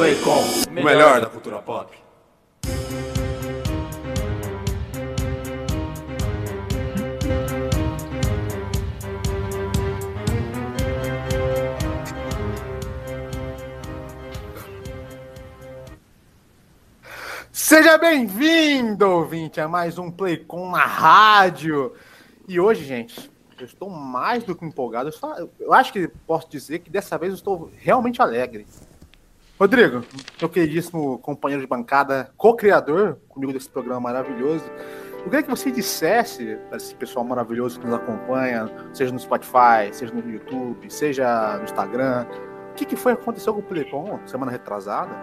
Playcom, o melhor da cultura pop. Seja bem-vindo, ouvinte, a mais um Playcom na rádio. E hoje, gente, eu estou mais do que empolgado. Eu, só, eu acho que posso dizer que dessa vez eu estou realmente alegre. Rodrigo, meu queridíssimo companheiro de bancada, co-criador comigo desse programa maravilhoso, eu queria que você dissesse para esse pessoal maravilhoso que nos acompanha, seja no Spotify, seja no YouTube, seja no Instagram, o que, que foi que aconteceu com o Playcom semana retrasada?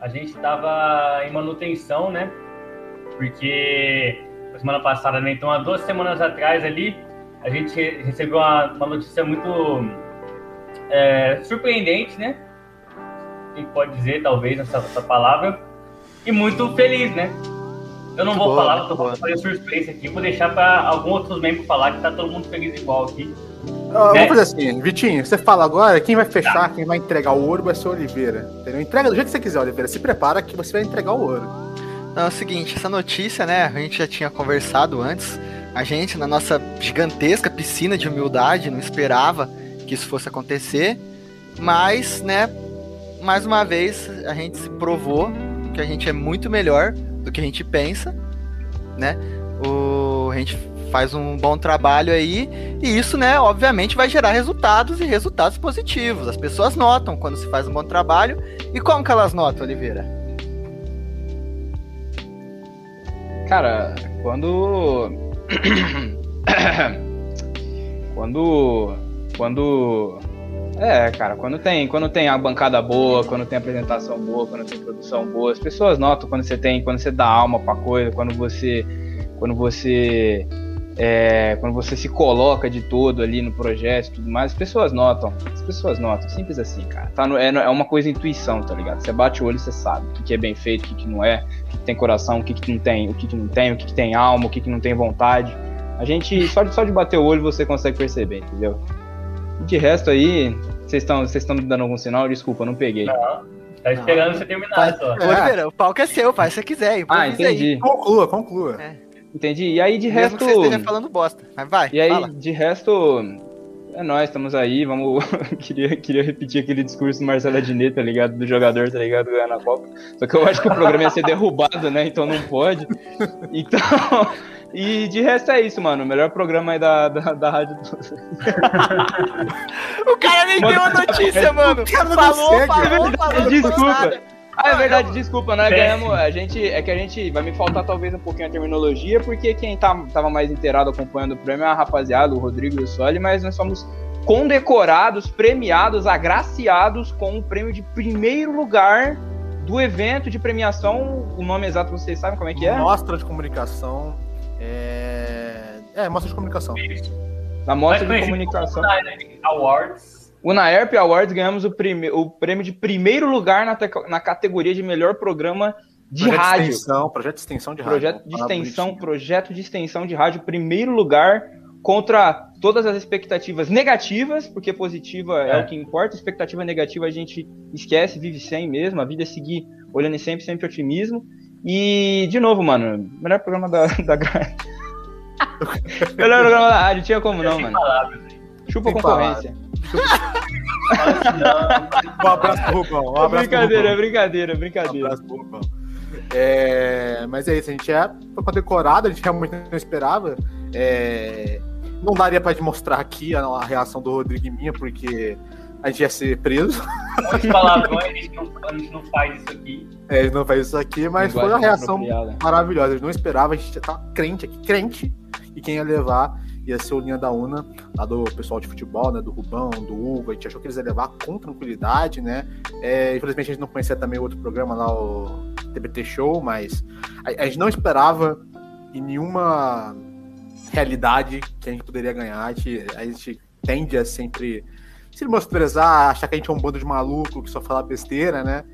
a gente estava em manutenção, né? Porque semana passada, né? Então, há duas semanas atrás ali, a gente recebeu uma, uma notícia muito é, surpreendente, né? Quem pode dizer, talvez, essa, essa palavra. E muito feliz, né? Eu não muito vou boa, falar, eu tô fazendo surpresa aqui. Vou deixar para alguns outros membros falar que tá todo mundo feliz igual aqui. Uh, Vamos fazer assim, Vitinho, você fala agora, quem vai fechar, tá. quem vai entregar o ouro vai ser o Oliveira. Entendeu? Entrega do jeito que você quiser, Oliveira. Se prepara que você vai entregar o ouro. Não, é o seguinte, essa notícia, né, a gente já tinha conversado antes. A gente, na nossa gigantesca piscina de humildade, não esperava que isso fosse acontecer. Mas, né, mais uma vez, a gente se provou que a gente é muito melhor do que a gente pensa, né? O, a gente faz um bom trabalho aí, e isso, né, obviamente vai gerar resultados e resultados positivos. As pessoas notam quando se faz um bom trabalho. E como que elas notam, Oliveira? Cara, quando quando quando é, cara, quando tem, quando tem a bancada boa, quando tem apresentação boa, quando tem produção boa, as pessoas notam quando você tem, quando você dá alma pra coisa, quando você quando você é, quando você se coloca de todo ali no projeto e tudo mais, as pessoas notam. As pessoas notam. Simples assim, cara. Tá no, é, é, uma coisa intuição, tá ligado? Você bate o olho e você sabe o que, que, é bem feito, o que, que não é, o que, que tem coração, o que, que não tem, o que, que não tem, o que, que tem alma, o que, que não tem vontade. A gente, só de, só de bater o olho você consegue perceber, entendeu? De resto aí, vocês estão vocês estão dando algum sinal? Desculpa, não peguei. Não. Tá esperando não. você terminar só. Oliveira, o palco é seu, faz se você quiser. Ah, entendi. Aí. Conclua, conclua. É. Entendi. E aí, de Mesmo resto. Que você esteja falando bosta. Mas vai. E aí, fala. de resto. É nós, estamos aí, vamos. queria, queria repetir aquele discurso do Marcelo Adnet, tá ligado? Do jogador, tá ligado? Ganhando a Copa. Só que eu acho que o programa ia ser derrubado, né? Então não pode. Então. E de resto é isso, mano. O melhor programa aí da, da, da rádio. o cara nem deu a notícia, mano. Falou, falou, falou, falou. Desculpa. Ah, é verdade, desculpa, nós ganhamos. A gente. É que a gente. Vai me faltar talvez um pouquinho a terminologia, porque quem tá, tava mais inteirado acompanhando o prêmio é a rapaziada, o Rodrigo e o Soli, mas nós somos condecorados, premiados, agraciados com o prêmio de primeiro lugar do evento de premiação. O nome exato vocês sabem como é que é? Mostra de comunicação. É, é mostra de comunicação. Na mostra de comunicação. Awards. O Naerp Awards ganhamos o, prime... o prêmio de primeiro lugar na, te... na categoria de melhor programa de projeto rádio. De extensão, projeto de extensão de projeto rádio. De extensão, projeto de extensão de rádio, primeiro lugar contra todas as expectativas negativas, porque positiva é, é o que importa, expectativa negativa a gente esquece, vive sem mesmo, a vida é seguir olhando sempre, sempre otimismo. E, de novo, mano, melhor programa da, da melhor programa da rádio, tinha como não, mano. Chupa a concorrência. um abraço pro Rubão. Um abraço brincadeira, pro Rubão. brincadeira, brincadeira. Um abraço pro Rubão. É, mas é isso, a gente é foi condecorado, a gente realmente não esperava. É, não daria pra te mostrar aqui a, a, reação do Rodrigo e minha, porque a gente ia ser preso. Muitos palavrões, a gente, não, a gente não faz isso aqui. É, a gente não faz isso aqui, mas foi uma reação maravilhosa. A gente não esperava, a gente já tá crente aqui, crente, e quem ia levar ia ser o linha da UNA, lá do pessoal de futebol, né? Do Rubão, do Hugo. A gente achou que eles iam levar com tranquilidade, né? É, infelizmente a gente não conhecia também o outro programa lá, o TBT Show, mas a, a gente não esperava em nenhuma realidade que a gente poderia ganhar. A gente, a gente tende a sempre se menosprezar, achar que a gente é um bando de maluco que só fala besteira, né?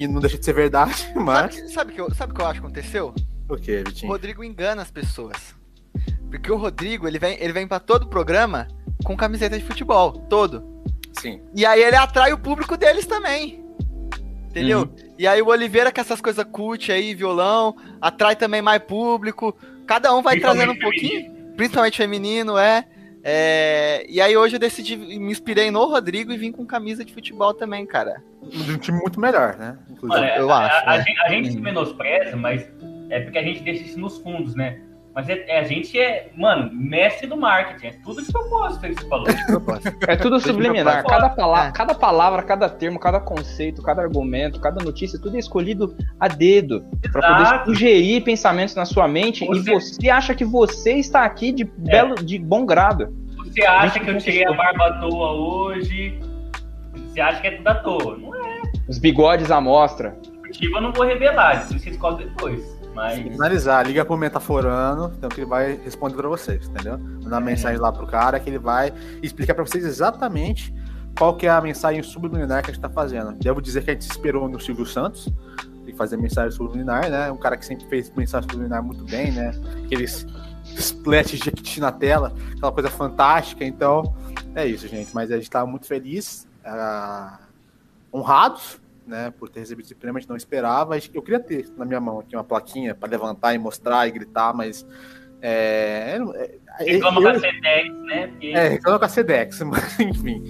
E não deixa de ser verdade, mas. Sabe, sabe, que, eu, sabe o que eu acho que aconteceu? O que, Vitinho? O Rodrigo engana as pessoas. Porque o Rodrigo, ele vem, ele vem para todo o programa com camiseta de futebol, todo. Sim. E aí ele atrai o público deles também. Entendeu? Uhum. E aí o Oliveira com essas coisas cult aí, violão, atrai também mais público. Cada um vai trazendo um pouquinho, principalmente feminino, é. É, e aí hoje eu decidi, me inspirei no Rodrigo e vim com camisa de futebol também, cara. De um time muito melhor, né? Olha, eu a, acho. A, né? a, gente, se menospreza, mas é porque a gente deixa isso nos fundos, né? Mas é, é, a gente é, mano, mestre do marketing. É tudo de propósito que você falou. É tudo subliminar. Cada, palavra, é. cada palavra, cada termo, cada conceito, cada argumento, cada notícia, tudo é escolhido a dedo. para poder sugerir pensamentos na sua mente você... e você acha que você está aqui de, belo, é. de bom grado. Você acha que eu tirei a barba à toa hoje? Você acha que é tudo à toa? Não é. Os bigodes à mostra. Eu não vou revelar, isso vocês descobrem depois. Mas... finalizar, liga pro Metaforano, então que ele vai responder para vocês, entendeu? Mandar é. mensagem lá pro cara que ele vai explicar para vocês exatamente qual que é a mensagem subliminar que a gente tá fazendo. Devo dizer que a gente esperou no Silvio Santos e fazer mensagem subliminar, né? Um cara que sempre fez mensagem subliminar muito bem, né? Aqueles splash de na tela, aquela coisa fantástica. Então, é isso, gente. Mas a gente tá muito feliz, uh, honrados né, por ter recebido esse prêmio, a gente não esperava. Eu queria ter na minha mão aqui uma plaquinha para levantar e mostrar e gritar, mas. É, é, reclama eu, com a CEDEX, né? Porque... É, reclama com a CEDEX, mas enfim.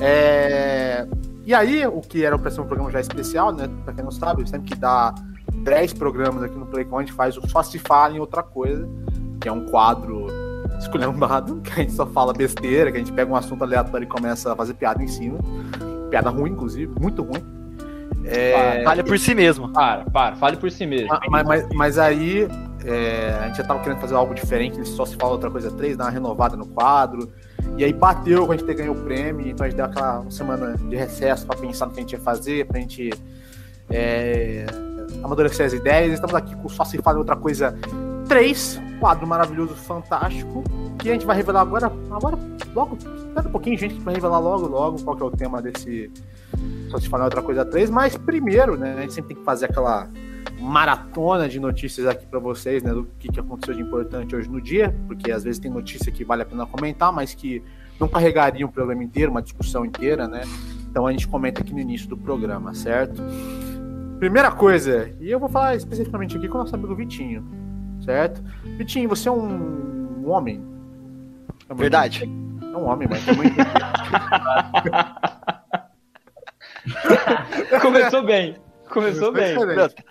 É, e aí, o que era para ser um programa já especial, né? Para quem não sabe, sempre que dá 10 programas aqui no Playcon, a gente faz o Só Se Fala em Outra Coisa, que é um quadro esculhambado, que a gente só fala besteira, que a gente pega um assunto aleatório e começa a fazer piada em cima. Piada ruim, inclusive, muito ruim. É... Fale por si mesmo. Para, para, fale por si mesmo. Mas, mas, mas aí é, a gente já tava querendo fazer algo diferente, só se fala outra coisa três, dar uma renovada no quadro. E aí bateu com a gente ter ganho o prêmio, então a gente deu aquela semana de recesso para pensar no que a gente ia fazer, pra gente é, amadurecer as ideias. Estamos aqui com Só Se Fala Outra Coisa 3, quadro maravilhoso, fantástico, que a gente vai revelar agora, agora logo, espera um pouquinho, gente, a gente vai revelar logo, logo qual que é o tema desse, só se falar outra coisa três, mas primeiro, né, a gente sempre tem que fazer aquela maratona de notícias aqui para vocês, né, do que, que aconteceu de importante hoje no dia, porque às vezes tem notícia que vale a pena comentar, mas que não carregaria um problema inteiro, uma discussão inteira, né? Então a gente comenta aqui no início do programa, certo? Primeira coisa, e eu vou falar especificamente aqui com o nosso amigo Vitinho, certo? Vitinho, você é um, um homem. É Verdade. É um homem, mas é muito. Começou bem. Começou bem.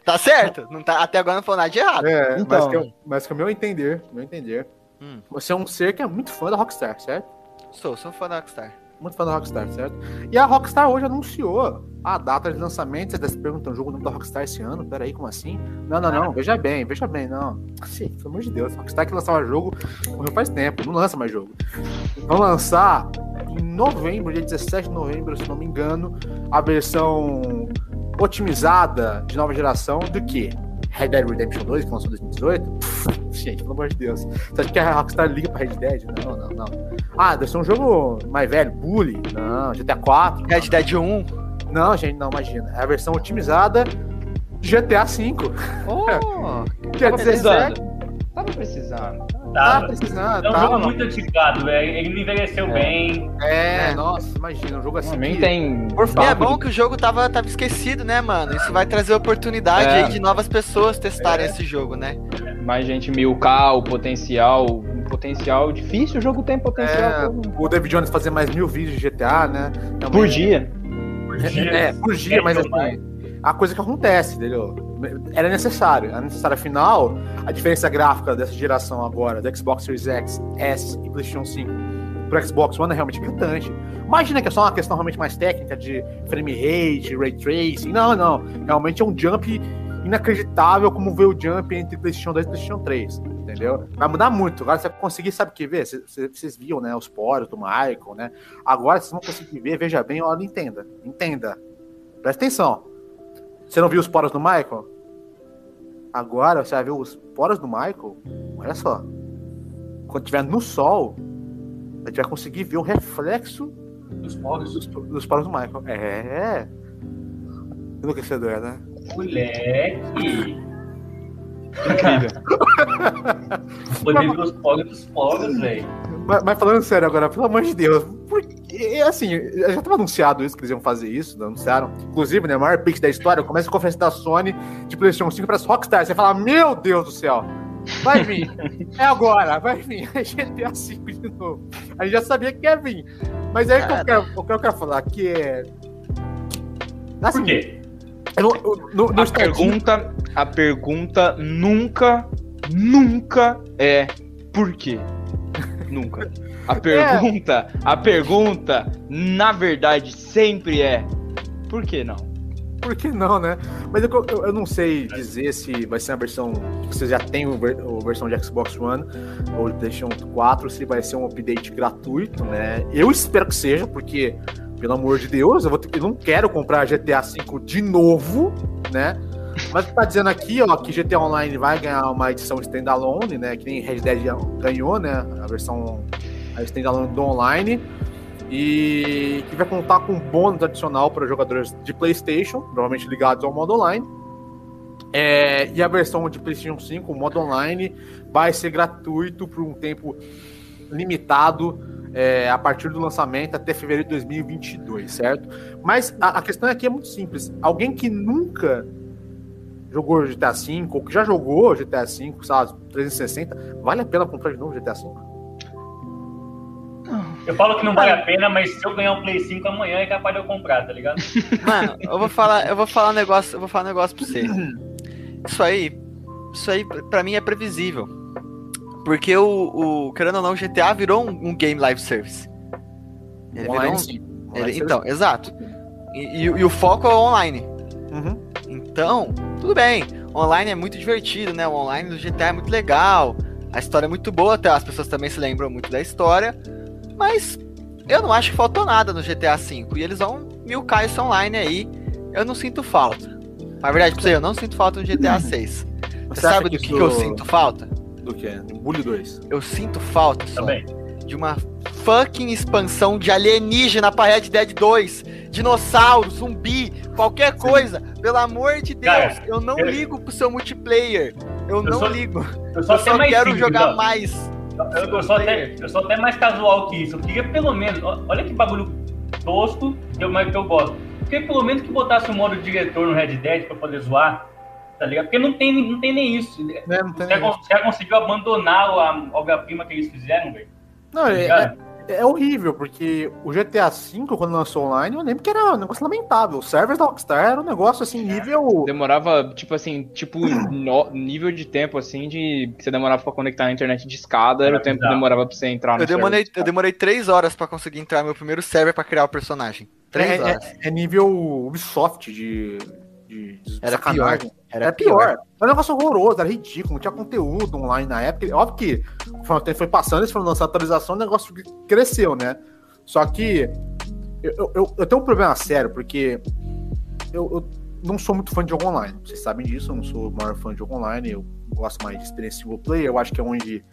tá certo. Não tá, até agora não falou nada de errado. É, então. mas, que eu, mas que o meu entender, meu entender, hum. você é um ser que é muito fã da Rockstar, certo? Sou, sou fã da Rockstar. Muito fã da Rockstar, certo? E a Rockstar hoje anunciou a data de lançamento. Você se perguntando, jogo nome da Rockstar esse ano? Peraí, como assim? Não, não, não. Veja bem, veja bem, não. Assim, pelo amor de Deus. A Rockstar que lançava jogo morreu faz tempo, não lança mais jogo. Vão lançar em novembro, dia 17 de novembro, se não me engano, a versão otimizada de nova geração do que? Red Dead Redemption 2, que lançou em 2018? gente, pelo amor de Deus. Você acha que a Rockstar liga pra Red Dead? Não, não, não. Ah, deve ser um jogo mais velho, Bully? Não, GTA 4? Red não. Dead 1? Não, gente, não, imagina. É a versão otimizada de GTA V. Oh, que é 17. Tava precisando. Tá, tá precisando. É um jogo muito antigado, velho. Ele não envelheceu é. bem. É, é, nossa, imagina, um jogo assim. Também tem. Por favor. É bom que o jogo tava, tava esquecido, né, mano? Isso vai trazer oportunidade é. aí de novas pessoas testarem é. esse jogo, né? Mais gente milcar o potencial. O potencial difícil, o jogo tem potencial. É, o David Jones fazer mais mil vídeos de GTA, né? Por dia. Por dia. É, por dia, mas assim. A coisa que acontece, entendeu? era necessário. Era necessário. Afinal, a diferença gráfica dessa geração agora, do Xbox Series X, S e PlayStation 5 pro Xbox One é realmente gritante. Imagina que é só uma questão realmente mais técnica de frame rate, ray tracing. Não, não. Realmente é um jump inacreditável como ver o jump entre PlayStation 2 e PlayStation 3. Entendeu? Vai mudar muito. Agora você vai conseguir, sabe o que ver? Vocês viam, né? Os poros do Michael, né? Agora vocês vão conseguir ver, veja bem, olha, entenda. Entenda. Presta atenção. Você não viu os poros do Michael? Agora você vai ver os poros do Michael. Olha só. Quando estiver no sol, a gente vai conseguir ver o reflexo dos poros, dos, dos poros do Michael. É. Enlouquecedor, né? Moleque! Incrível. Poder ver os poros dos poros, velho. Mas, mas, falando sério agora, pelo amor de Deus, E, assim, já tava anunciado isso, que eles iam fazer isso, anunciaram. Inclusive, né, a maior pitch da história, começa a conferência da Sony de PlayStation 5 para Rockstar. Você fala, meu Deus do céu, vai vir. é agora, vai vir. GTA 5 de novo. A gente já sabia que ia vir. Mas aí o que eu quero, o que eu quero falar que é. Assim, Por quê? No, no, no a, pergunta, a pergunta nunca, nunca é por quê? nunca. A é. pergunta, é. a pergunta, na verdade, sempre é por que não? Por que não, né? Mas eu, eu, eu, não sei dizer se vai ser uma versão que você já tem a versão de Xbox One ou de PlayStation 4, se vai ser um update gratuito, né? Eu espero que seja, porque, pelo amor de Deus, eu, vou ter, eu não quero comprar GTA V de novo, né? Mas tá dizendo aqui, ó, que GTA Online vai ganhar uma edição standalone, né? Que nem Red Dead ganhou, né? A versão a standalone do online. E que vai contar com um bônus adicional para jogadores de PlayStation, provavelmente ligados ao modo online. É, e a versão de PlayStation 5, o modo online, vai ser gratuito por um tempo limitado é, a partir do lançamento até fevereiro de 2022, certo? Mas a, a questão aqui é muito simples. Alguém que nunca jogou GTA V, ou que já jogou GTA V, sabe, 360, vale a pena comprar de novo GTA V? Eu falo que não vale a pena, mas se eu ganhar um Play 5 amanhã é capaz de eu comprar, tá ligado? Mano, eu vou falar, eu vou falar um negócio, eu vou falar um negócio pra você. Isso aí, isso aí pra mim é previsível. Porque o, o querendo ou não, o GTA virou um, um game live service. Ele online, virou um, ele, então, exato. E, e, e, o foco é o online. Uhum. Então, tudo bem. Online é muito divertido, né? O online do GTA é muito legal. A história é muito boa, até as pessoas também se lembram muito da história. Mas eu não acho que faltou nada no GTA V. E eles vão milcar isso online aí. Eu não sinto falta. Na verdade, pra você, eu não sinto falta no GTA 6. Você, você sabe do que, que, eu sinto falta? Do que? Bully 2. Eu sinto falta só Também. de uma fucking expansão de alienígena pra Red Dead 2. Dinossauro, zumbi, qualquer coisa. Pelo amor de Deus, Cara, eu não eu... ligo pro seu multiplayer. Eu, eu não só, ligo. Eu só, eu só quero simples, jogar mais. Eu, eu, sou até, eu sou até mais casual que isso. Eu queria pelo menos. Olha que bagulho tosco que eu, que eu gosto. Queria pelo menos que botasse o modo diretor no Red Dead pra poder zoar. Tá ligado? Porque não tem, não tem nem isso. É, não tem você, já conseguiu abandonar a obra-prima que eles fizeram, velho. Não, tá é, é horrível, porque o GTA V, quando lançou online, eu lembro que era um negócio lamentável. Os servers da Rockstar era um negócio assim, nível. Demorava, tipo assim, tipo, no, nível de tempo, assim, de que você demorava pra conectar na internet de escada, era o tempo que demorava pra você entrar no eu demorei, server. Eu demorei três horas pra conseguir entrar no meu primeiro server pra criar o personagem. Três é, é horas. É, é nível Ubisoft de, de, de era. Pior. Era, pior. pior. Era um negócio horroroso, era ridículo, não tinha conteúdo online na época. Óbvio que o tempo foi passando, eles foram lançar atualização, o negócio cresceu, né? Só que eu, eu, eu tenho um problema sério, porque eu, eu, não sou muito fã de jogo online. Vocês sabem disso, eu não sou o maior fã de jogo online, eu gosto mais de experiência single player, eu acho que é onde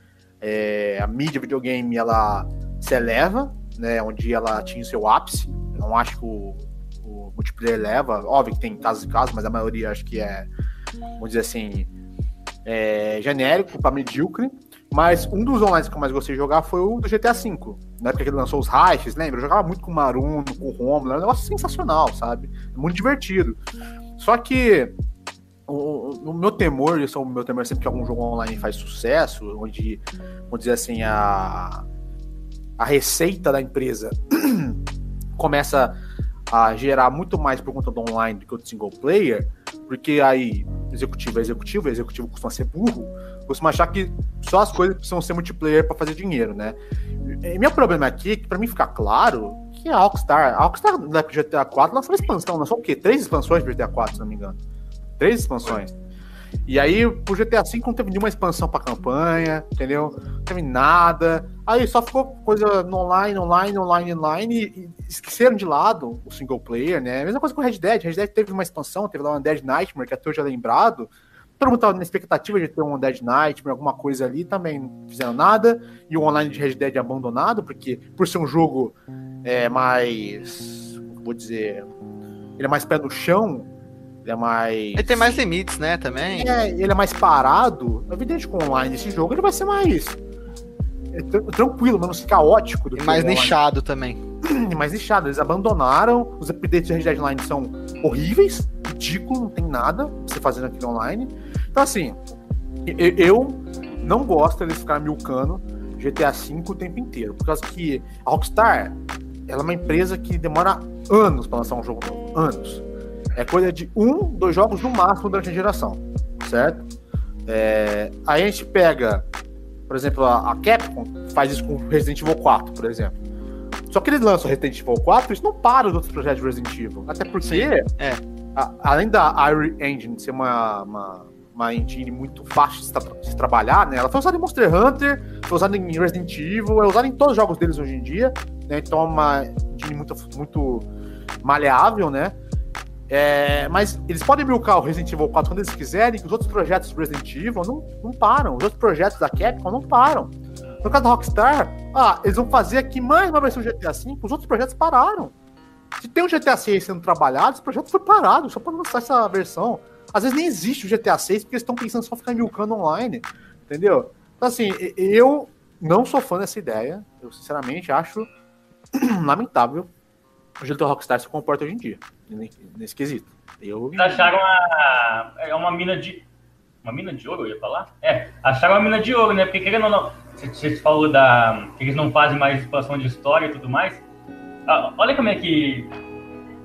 é, a mídia videogame ela se eleva, né? Onde ela atinge seu ápice. Eu não acho que o o multiplayer leva. Óbvio que tem casos e casos, mas a maioria acho que é, vamos dizer assim, é genérico para medíocre. Mas um dos online que eu mais gostei de jogar foi o do GTA V. Na época que ele lançou os Raiches, lembra? Eu jogava muito com o Maruno, com o Romulo, era um negócio sensacional, sabe? Muito divertido. Só que o, o, meu temor, isso é o meu temor sempre que algum jogo online faz sucesso, onde, vamos dizer assim, a, a receita da empresa começa a gerar muito mais por conta do online do que o single player, porque aí executivo é executivo, executivo costuma ser burro, costuma achar que só as coisas precisam ser multiplayer para fazer dinheiro, né? E meu problema aqui é que, para mim ficar claro, que a Rockstar, a Rockstar de GTA 4 lançou expansão, lançou o quê? Três expansões de GTA 4, se não me engano. Três expansões. E aí, pro GTA V não teve nenhuma expansão pra campanha, entendeu? Não teve nada. Aí só ficou coisa no online, online, online, online. E, esqueceram de lado o single player, né? Mesma coisa com o Red Dead. Red Dead teve uma expansão, teve lá uma Dead Nightmare, que até hoje é lembrado. Todo mundo tava na expectativa de ter um Dead Nightmare, alguma coisa ali, também não fizeram nada. E o online de Red Dead é abandonado, porque por ser um jogo é, mais. Vou dizer. Ele é mais pé no chão, ele é mais. Ele tem mais limites, né, também. É, ele é mais parado. Evidente que online esse jogo ele vai ser mais. É tranquilo, menos caótico. Do e mais nichado também. mais nichado. Eles abandonaram, os updates de Red Dead Online são horríveis, ridículo, não tem nada você fazendo aquilo online. Então, assim, eu não gosto deles ficar milcando GTA V o tempo inteiro, por causa que a Rockstar ela é uma empresa que demora anos para lançar um jogo novo. Anos. É coisa de um, dois jogos no máximo durante a geração, certo? É, aí a gente pega, por exemplo, a, a Capcom faz isso com Resident Evil 4, por exemplo. Só que eles lançam Resident Evil 4, isso não para os outros projetos de Resident Evil. Até porque, Sim, é. a, além da Iron Engine ser uma, uma, uma, engine muito fácil de, tra de, trabalhar, né? Ela foi usada em Monster Hunter, foi usada em Resident Evil, é usada em todos os jogos deles hoje em dia, né? Então é uma engine muito, muito maleável, né? É, mas eles podem milcar o Resident Evil 4 quando eles quiserem, os outros projetos do Resident Evil não, não param. Os outros projetos da Capcom não param. No caso da Rockstar, ah, eles vão fazer aqui mais uma versão GTA V, os outros projetos pararam. Se tem um GTA 6 sendo trabalhado, esse projeto foi parado, só para lançar essa versão. Às vezes nem existe o GTA 6 porque eles estão pensando só ficar milcando online, entendeu? Então, assim, eu não sou fã dessa ideia. Eu, sinceramente, acho lamentável o jeito que a Rockstar se comporta hoje em dia, nesse quesito. Eu... Acharam uma, é uma mina de. Uma mina de ouro, eu ia falar? É, acharam uma mina de ouro, né? Porque querendo ou não. Você falou da. que eles não fazem mais expansão de história e tudo mais. Ah, olha como é que.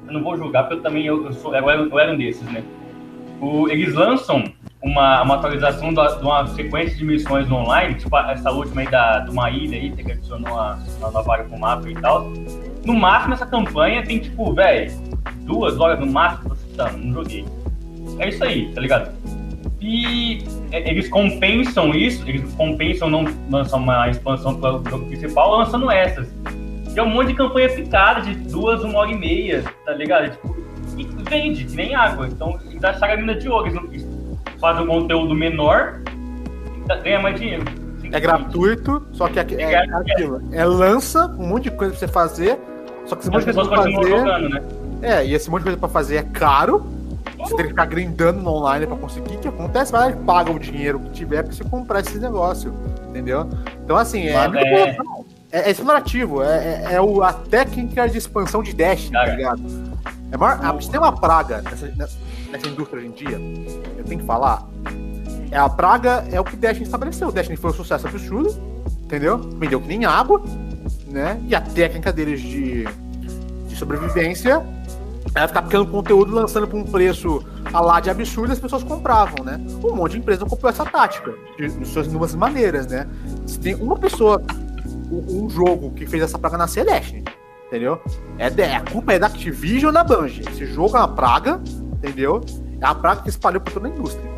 Eu não vou julgar, porque eu também eu, eu sou, eu, era, eu era um desses, né? O, eles lançam uma, uma atualização de uma sequência de missões online, tipo essa última aí da, de uma ilha aí, que adicionou uma, uma nova área mapa e tal. No máximo, essa campanha tem, tipo, velho, duas horas no máximo. Tá, não joguei. É isso aí, tá ligado? E eles compensam isso, eles compensam não lançar uma expansão para o jogo principal, lançando essas. Que é um monte de campanha picada de duas, uma hora e meia, tá ligado? Tipo, e vende, que nem água. Então, eles acharam a mina de ouro. Eles fazem um conteúdo menor e ganha mais dinheiro. É gratuito, só que é, é, é, aquilo. É lança um monte de coisa pra você fazer. Só que esse monte de coisa pra fazer. Jogando, né? É, e esse monte de coisa pra fazer é caro. Você tem que ficar grindando no online pra conseguir. O que acontece? Vai lá e paga o dinheiro que tiver pra você comprar esse negócio. Entendeu? Então, assim, é, é... é, é explorativo. É, é, é, o, a técnica de expansão de Dash, tá ligado? É maior, a, se tem uma praga nessa, nessa indústria hoje em dia, eu tenho que falar, é a praga é o que Destiny estabeleceu. Destiny foi um sucesso absurdo, entendeu? Vendeu que nem água, né? E a técnica deles de, de sobrevivência era ficar pegando conteúdo lançando por um preço a lá de absurdo e as pessoas compravam, né? Um monte de empresa comprou essa tática, de, suas inúmeras maneiras, né? Se tem uma pessoa, um, jogo que fez essa praga nascer é Destiny, entendeu? É, é, a culpa é da Activision da Bungie. Esse jogo é uma praga, entendeu? É a praga que espalhou por toda a indústria.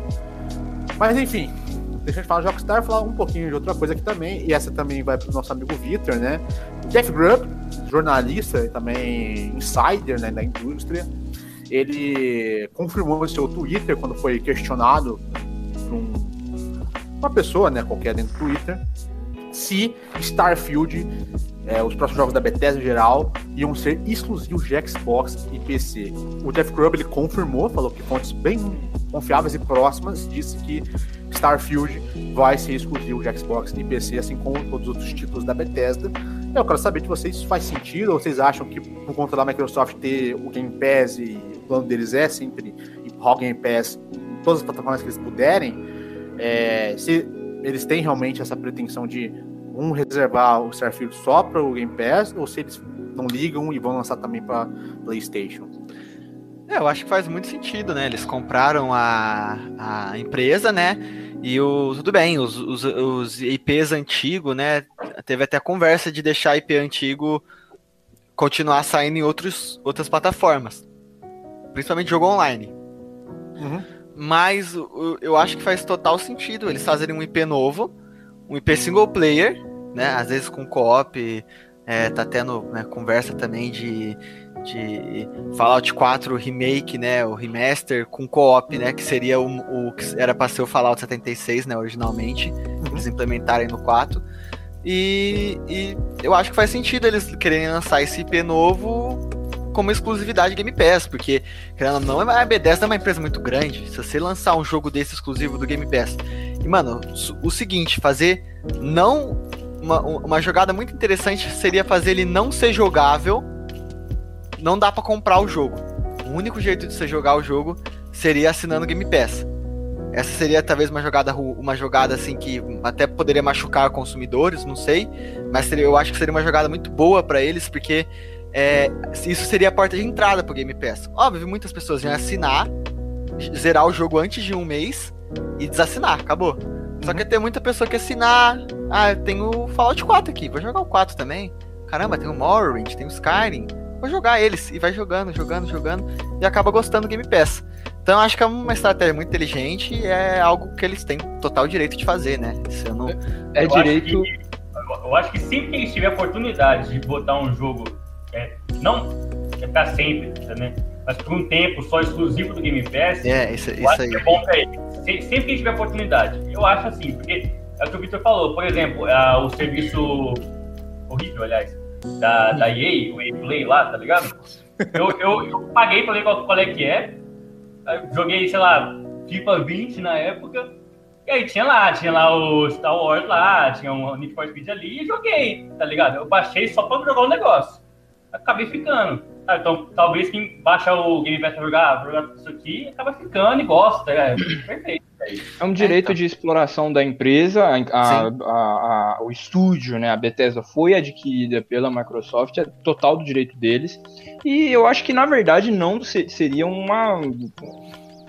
Mas enfim, deixa eu falar de Rockstar falar um pouquinho de outra coisa aqui também, e essa também vai pro nosso amigo Victor, né? Jeff Grubb, jornalista e também insider né, da indústria, ele confirmou no seu Twitter, quando foi questionado por um, uma pessoa, né, qualquer dentro do Twitter, se Starfield, é, os próximos jogos da Bethesda em geral, iam ser exclusivos de Xbox e PC. O Jeff Grubb ele confirmou, falou que fontes bem confiáveis e próximas disse que Starfield vai ser exclusivo de Xbox e PC, assim como todos os outros títulos da Bethesda. Eu quero saber de vocês se faz sentido ou vocês acham que por conta da Microsoft ter o Game Pass e o plano deles é sempre o Game Pass em todas as plataformas que eles puderem, é, se eles têm realmente essa pretensão de um reservar o Starfield só para o Game Pass ou se eles não ligam e vão lançar também para PlayStation. É, eu acho que faz muito sentido, né? Eles compraram a, a empresa, né? E o, tudo bem, os, os, os IPs antigos, né? Teve até conversa de deixar IP antigo continuar saindo em outros, outras plataformas. Principalmente jogo online. Uhum. Mas eu acho que faz total sentido eles fazerem um IP novo, um IP single player, né? Às vezes com co-op, é, tá tendo né, conversa também de de Fallout 4 Remake, né, o remaster com co-op, né, que seria o, o que era para ser o Fallout 76, né, originalmente, uhum. eles implementarem no 4. E, e, eu acho que faz sentido eles quererem lançar esse IP novo como exclusividade Game Pass, porque, querendo não, a Bethesda é uma empresa muito grande. Se você lançar um jogo desse exclusivo do Game Pass, e mano, o seguinte, fazer não uma, uma jogada muito interessante seria fazer ele não ser jogável. Não dá para comprar o jogo. O único jeito de você jogar o jogo seria assinando Game Pass. Essa seria talvez uma jogada uma jogada assim que até poderia machucar consumidores, não sei, mas seria, eu acho que seria uma jogada muito boa para eles porque é, isso seria a porta de entrada pro Game Pass. Óbvio, muitas pessoas iam assinar, zerar o jogo antes de um mês e desassinar, acabou. Só uhum. que tem muita pessoa que assinar. Ah, tem o Fallout 4 aqui, vou jogar o 4 também. Caramba, tem o Morrowind, tem o Skyrim. Vou jogar eles. E vai jogando, jogando, jogando. E acaba gostando do Game Pass. Então acho que é uma estratégia muito inteligente e é algo que eles têm total direito de fazer, né? Isso não... É, direito. Acho que, eu acho que sempre que eles tiverem a oportunidade de botar um jogo, é, não é pra sempre, né? mas por um tempo só exclusivo do Game Pass, é, isso, isso aí. é bom pra eles. Sempre que tiver oportunidade. Eu acho assim, porque é o que o Victor falou, por exemplo, é, o serviço horrível, aliás, da, da EA, o EA Play lá, tá ligado? Eu, eu, eu paguei pra ver qual, qual é que é, joguei, sei lá, FIFA 20 na época, e aí tinha lá, tinha lá o Star Wars lá, tinha um Need for Speed ali, e joguei, tá ligado? Eu baixei só pra jogar o negócio. Acabei ficando. Ah, então, talvez quem baixa o Game Pass pra jogar, pra jogar isso aqui, acaba ficando e gosta. É perfeito. É um direito é, então. de exploração da empresa, a, a, a, o estúdio, né, a Bethesda foi adquirida pela Microsoft, é total do direito deles. E eu acho que na verdade não seria uma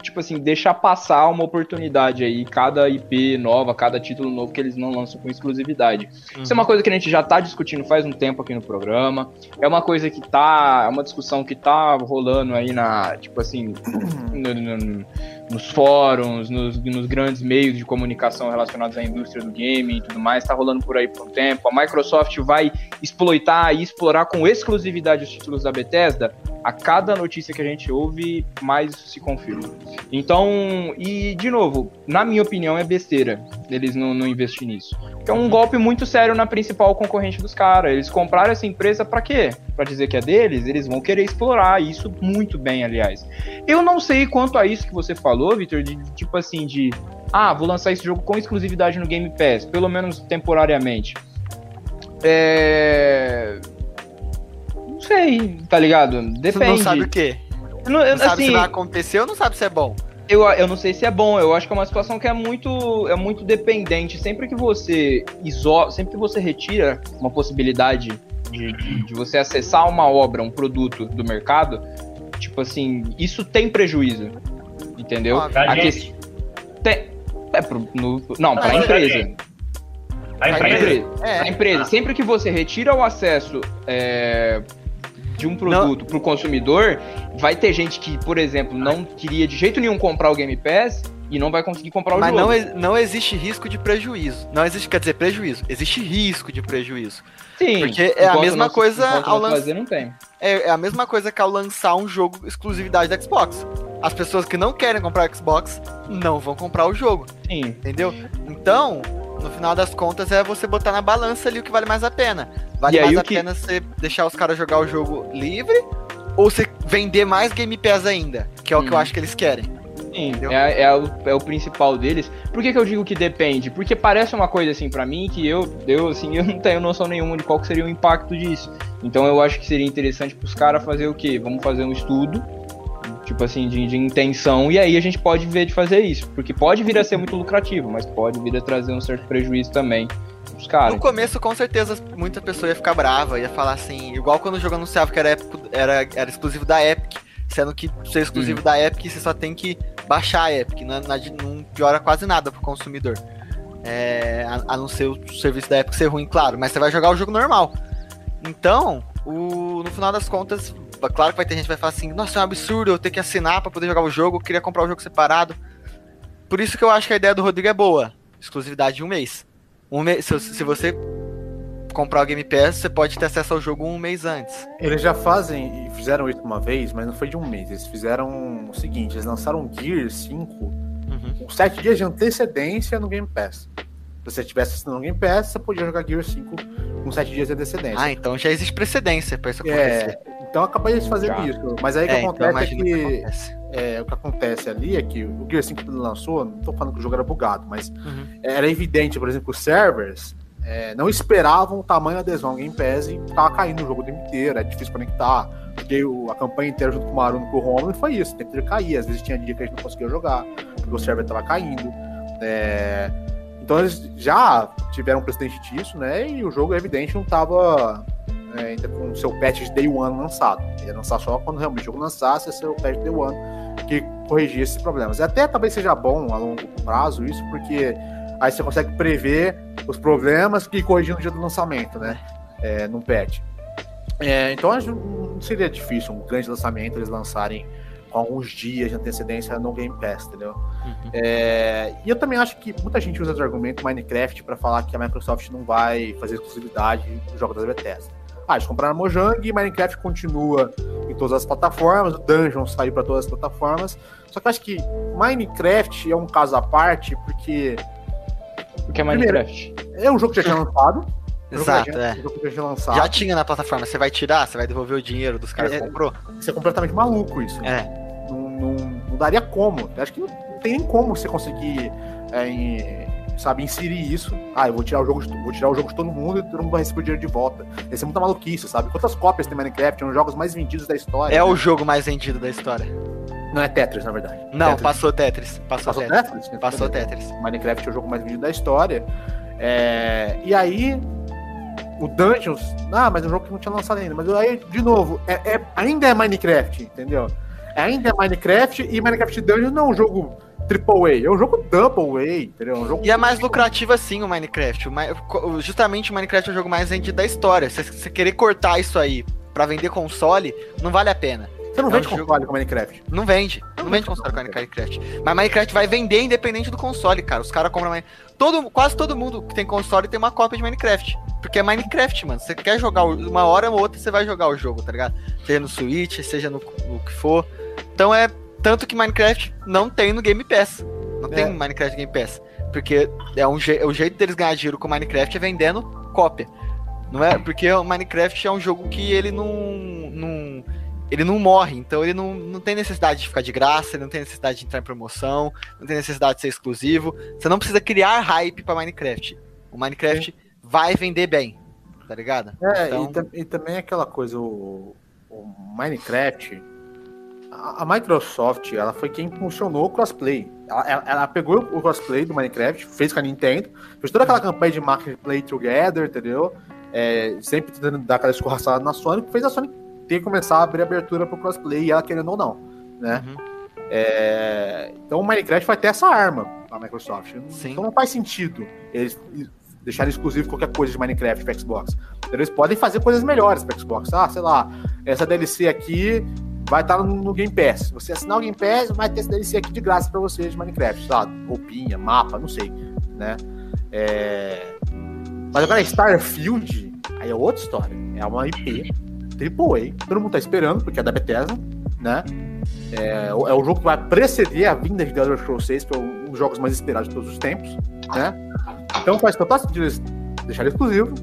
tipo assim, deixar passar uma oportunidade aí, cada IP nova, cada título novo que eles não lançam com exclusividade. Uhum. Isso é uma coisa que a gente já tá discutindo faz um tempo aqui no programa. É uma coisa que tá. É uma discussão que tá rolando aí na. Tipo assim. No, no, nos fóruns, nos, nos, grandes meios de comunicação relacionados à indústria do game e tudo mais, está rolando por aí por um tempo. A Microsoft vai exploitar e explorar com exclusividade os títulos da Bethesda. A cada notícia que a gente ouve, mais isso se confirma. Então, e de novo, na minha opinião, é besteira eles não, não investir nisso. é um golpe muito sério na principal concorrente dos caras. Eles compraram essa empresa para quê? Para dizer que é deles? Eles vão querer explorar isso muito bem, aliás. Eu não sei quanto a isso que você falou falou, Victor, de tipo assim, de ah, vou lançar esse jogo com exclusividade no Game Pass, pelo menos temporariamente. É. Não sei, tá ligado? Depende. Você não sabe o quê? Não, não sabe assim, se vai acontecer ou não sabe se é bom? Eu, eu não sei se é bom, eu acho que é uma situação que é muito, é muito dependente. Sempre que você isola, sempre que você retira uma possibilidade de, de, de você acessar uma obra, um produto do mercado, tipo assim, isso tem prejuízo. Entendeu? Ah, a gente. Tem, é pro, no, não, para a empresa. A empresa. É. A empresa. Sempre que você retira o acesso é, de um produto para o consumidor, vai ter gente que, por exemplo, não queria de jeito nenhum comprar o Game Pass e não vai conseguir comprar o Mas jogo. Mas não, não existe risco de prejuízo. Não existe, quer dizer, prejuízo. Existe risco de prejuízo. Sim. Porque é a mesma coisa ao lançar. É, é a mesma coisa que ao lançar um jogo exclusividade da Xbox as pessoas que não querem comprar o Xbox não vão comprar o jogo. Sim. Entendeu? Então, no final das contas, é você botar na balança ali o que vale mais a pena. Vale mais a que... pena você deixar os caras jogar o jogo livre ou você vender mais Game Pass ainda, que é o hum. que eu uhum. acho que eles querem. Sim, é, é, o, é o principal deles. Por que, que eu digo que depende? Porque parece uma coisa assim para mim que eu, eu assim, eu não tenho noção nenhuma de qual seria o impacto disso. Então eu acho que seria interessante pros caras fazer o quê? Vamos fazer um estudo tipo assim, de, de, intenção, e aí a gente pode ver de fazer isso, porque pode vir a ser muito lucrativo, mas pode vir a trazer um certo prejuízo também pros caras. No começo, com certeza, muita pessoa ia ficar brava, ia falar assim, igual quando o jogo anunciava que era, épico, era, era exclusivo da Epic, sendo que ser exclusivo uhum. da Epic, você só tem que baixar a Epic, não, não piora quase nada pro consumidor. É, a, a não ser o serviço da Epic ser ruim, claro, mas você vai jogar o jogo normal. Então, o, no final das contas, claro que vai ter gente que vai falar assim, nossa, é um absurdo eu ter que assinar para poder jogar o jogo, eu queria comprar o jogo separado. Por isso que eu acho que a ideia do Rodrigo é boa. Exclusividade de um mês. Um mês se, se você comprar o Game Pass, você pode ter acesso ao jogo um mês antes. Eles já fazem, e fizeram isso uma vez, mas não foi de um mês. Eles fizeram o seguinte, eles lançaram Gear 5 uhum. com 7 dias de antecedência no Game Pass. Se você tivesse assinando o Game Pass, você podia jogar Gear 5 com 7 dias de antecedência. Ah, então já existe precedência para isso é, acontecer. É, então acabei de fazer isso. Mas aí o que é, então acontece então é que, que acontece. É, o que acontece ali é que o Gear 5 que ele lançou, não tô falando que o jogo era bugado, mas uhum. era evidente, por exemplo, os servers é, não esperavam o tamanho da adesão ao Game Pass e tava caindo o jogo o tempo inteiro, é difícil conectar. Porque a campanha inteira junto com o Maruno e com o Romulo foi isso, o tempo inteiro caía. Às vezes tinha dia que a gente não conseguia jogar, porque o server tava caindo. É, então eles já tiveram precedente disso, né? E o jogo, evidente, não tava é, ainda com o seu patch de Day One lançado. Ele ia lançar só quando realmente o jogo lançasse, esse o patch Day One que corrigir esses problemas. E até talvez seja bom a longo prazo isso, porque aí você consegue prever os problemas e corrigir no dia do lançamento, né? É, num patch. É, então não seria difícil um grande lançamento eles lançarem alguns dias de antecedência no Game Pass, entendeu? Uhum. É, e eu também acho que muita gente usa o argumento Minecraft para falar que a Microsoft não vai fazer exclusividade do jogo da Bethesda. Ah, eles compraram a Mojang e Minecraft continua em todas as plataformas, o Dungeon saiu para todas as plataformas. Só que eu acho que Minecraft é um caso à parte, porque. O que é Minecraft? Primeiro, é um jogo que já tinha lançado. Exato, já, é. Já, já, já, tinha na plataforma, você vai tirar, você vai devolver o dinheiro dos caras é, que comprou. Isso é completamente maluco isso. É. Não, não, não daria como. Eu acho que não tem nem como você conseguir é, em, sabe, inserir isso. Ah, eu vou tirar o jogo de, vou tirar o jogo de todo mundo e todo mundo vai receber o dinheiro de volta. Essa é muita maluquice, sabe? Quantas cópias tem Minecraft? É um dos jogos mais vendidos da história. É né? o jogo mais vendido da história. Não é Tetris, na verdade. Não, Tetris. passou Tetris. Passou, passou Tetris. Tetris? Passou Tetris. Minecraft é o jogo mais vendido da história. É... E aí, o Dungeons. Ah, mas é um jogo que não tinha lançado ainda. Mas aí, de novo, é, é... ainda é Minecraft, entendeu? Ainda é Minecraft e Minecraft Dungeons não é um jogo Triple A, é um jogo Double A, entendeu? É um jogo e é mais lucrativo assim o Minecraft. O, justamente o Minecraft é o jogo mais vendido da história. Se você querer cortar isso aí para vender console, não vale a pena. Você não é vende console jogo... com Minecraft? Não vende. Não, não vende console com Minecraft. Mas Minecraft vai vender independente do console, cara. Os caras compram. Todo, quase todo mundo que tem console tem uma cópia de Minecraft. Porque é Minecraft, mano. Você quer jogar uma hora ou outra, você vai jogar o jogo, tá ligado? Seja no Switch, seja no, no que for. Então é tanto que Minecraft não tem no Game Pass. Não é. tem Minecraft Game Pass. Porque é um je o jeito deles ganhar dinheiro com Minecraft é vendendo cópia. Não é? Porque o Minecraft é um jogo que ele não. não ele não morre, então ele não, não tem necessidade de ficar de graça, ele não tem necessidade de entrar em promoção, não tem necessidade de ser exclusivo. Você não precisa criar hype para Minecraft. O Minecraft vai vender bem, tá ligado? É, então... e, e, também aquela coisa, o, o Minecraft, a, Microsoft, ela foi quem funcionou o crossplay. Ela, ela, ela, pegou o crossplay do Minecraft, fez com a Nintendo, fez toda aquela campanha de marketing play together, entendeu? É, sempre tentando dar aquela escorraçada na Sony, que fez a Sony ter que começar a abrir abertura pro crossplay, e ela querendo ou não, né? Uhum. É, então o Minecraft vai ter essa arma a Microsoft. Sim. Então não faz sentido eles deixarem exclusivo qualquer coisa de Minecraft para Xbox. Eles podem fazer coisas melhores para Xbox. Ah, sei lá, essa DLC aqui vai estar no, no, Game Pass. Você assinar o Game Pass, vai ter esse DLC aqui de graça para você de Minecraft, sabe? Roupinha, mapa, não sei, né? É... Mas agora Starfield, aí é outra história. É uma IP AAA, todo mundo tá esperando, porque é da Bethesda, né? É, é o jogo que vai preceder a vinda de The Elder Scrolls 6, que é um dos jogos mais esperados de todos os tempos, né? Então faz total sentido deixar exclusivo,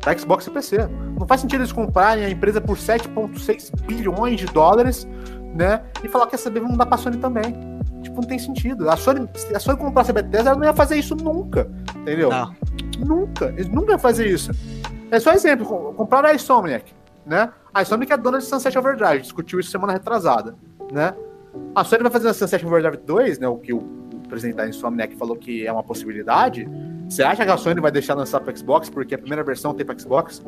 para Xbox e PC. Não faz sentido eles comprarem a empresa por 7,6 bilhões de dólares, né? E falar que essa vamos dar pra Sony também. Tipo, não tem sentido. A Sony, se a Sony comprasse a Bethesda, ela não ia fazer isso nunca. Entendeu? Não. Nunca. Eles nunca iam fazer isso. É só exemplo. Compraram a Insomniac, né? A Insomniac é dona de Sunset Overdrive. Discutiu isso semana retrasada, né? A Sony vai fazer a Sunset Overdrive 2, né? O que o presidente da Insomniac falou que é uma possibilidade você acha que a Sony vai deixar lançar para Xbox porque a primeira versão tem para Xbox?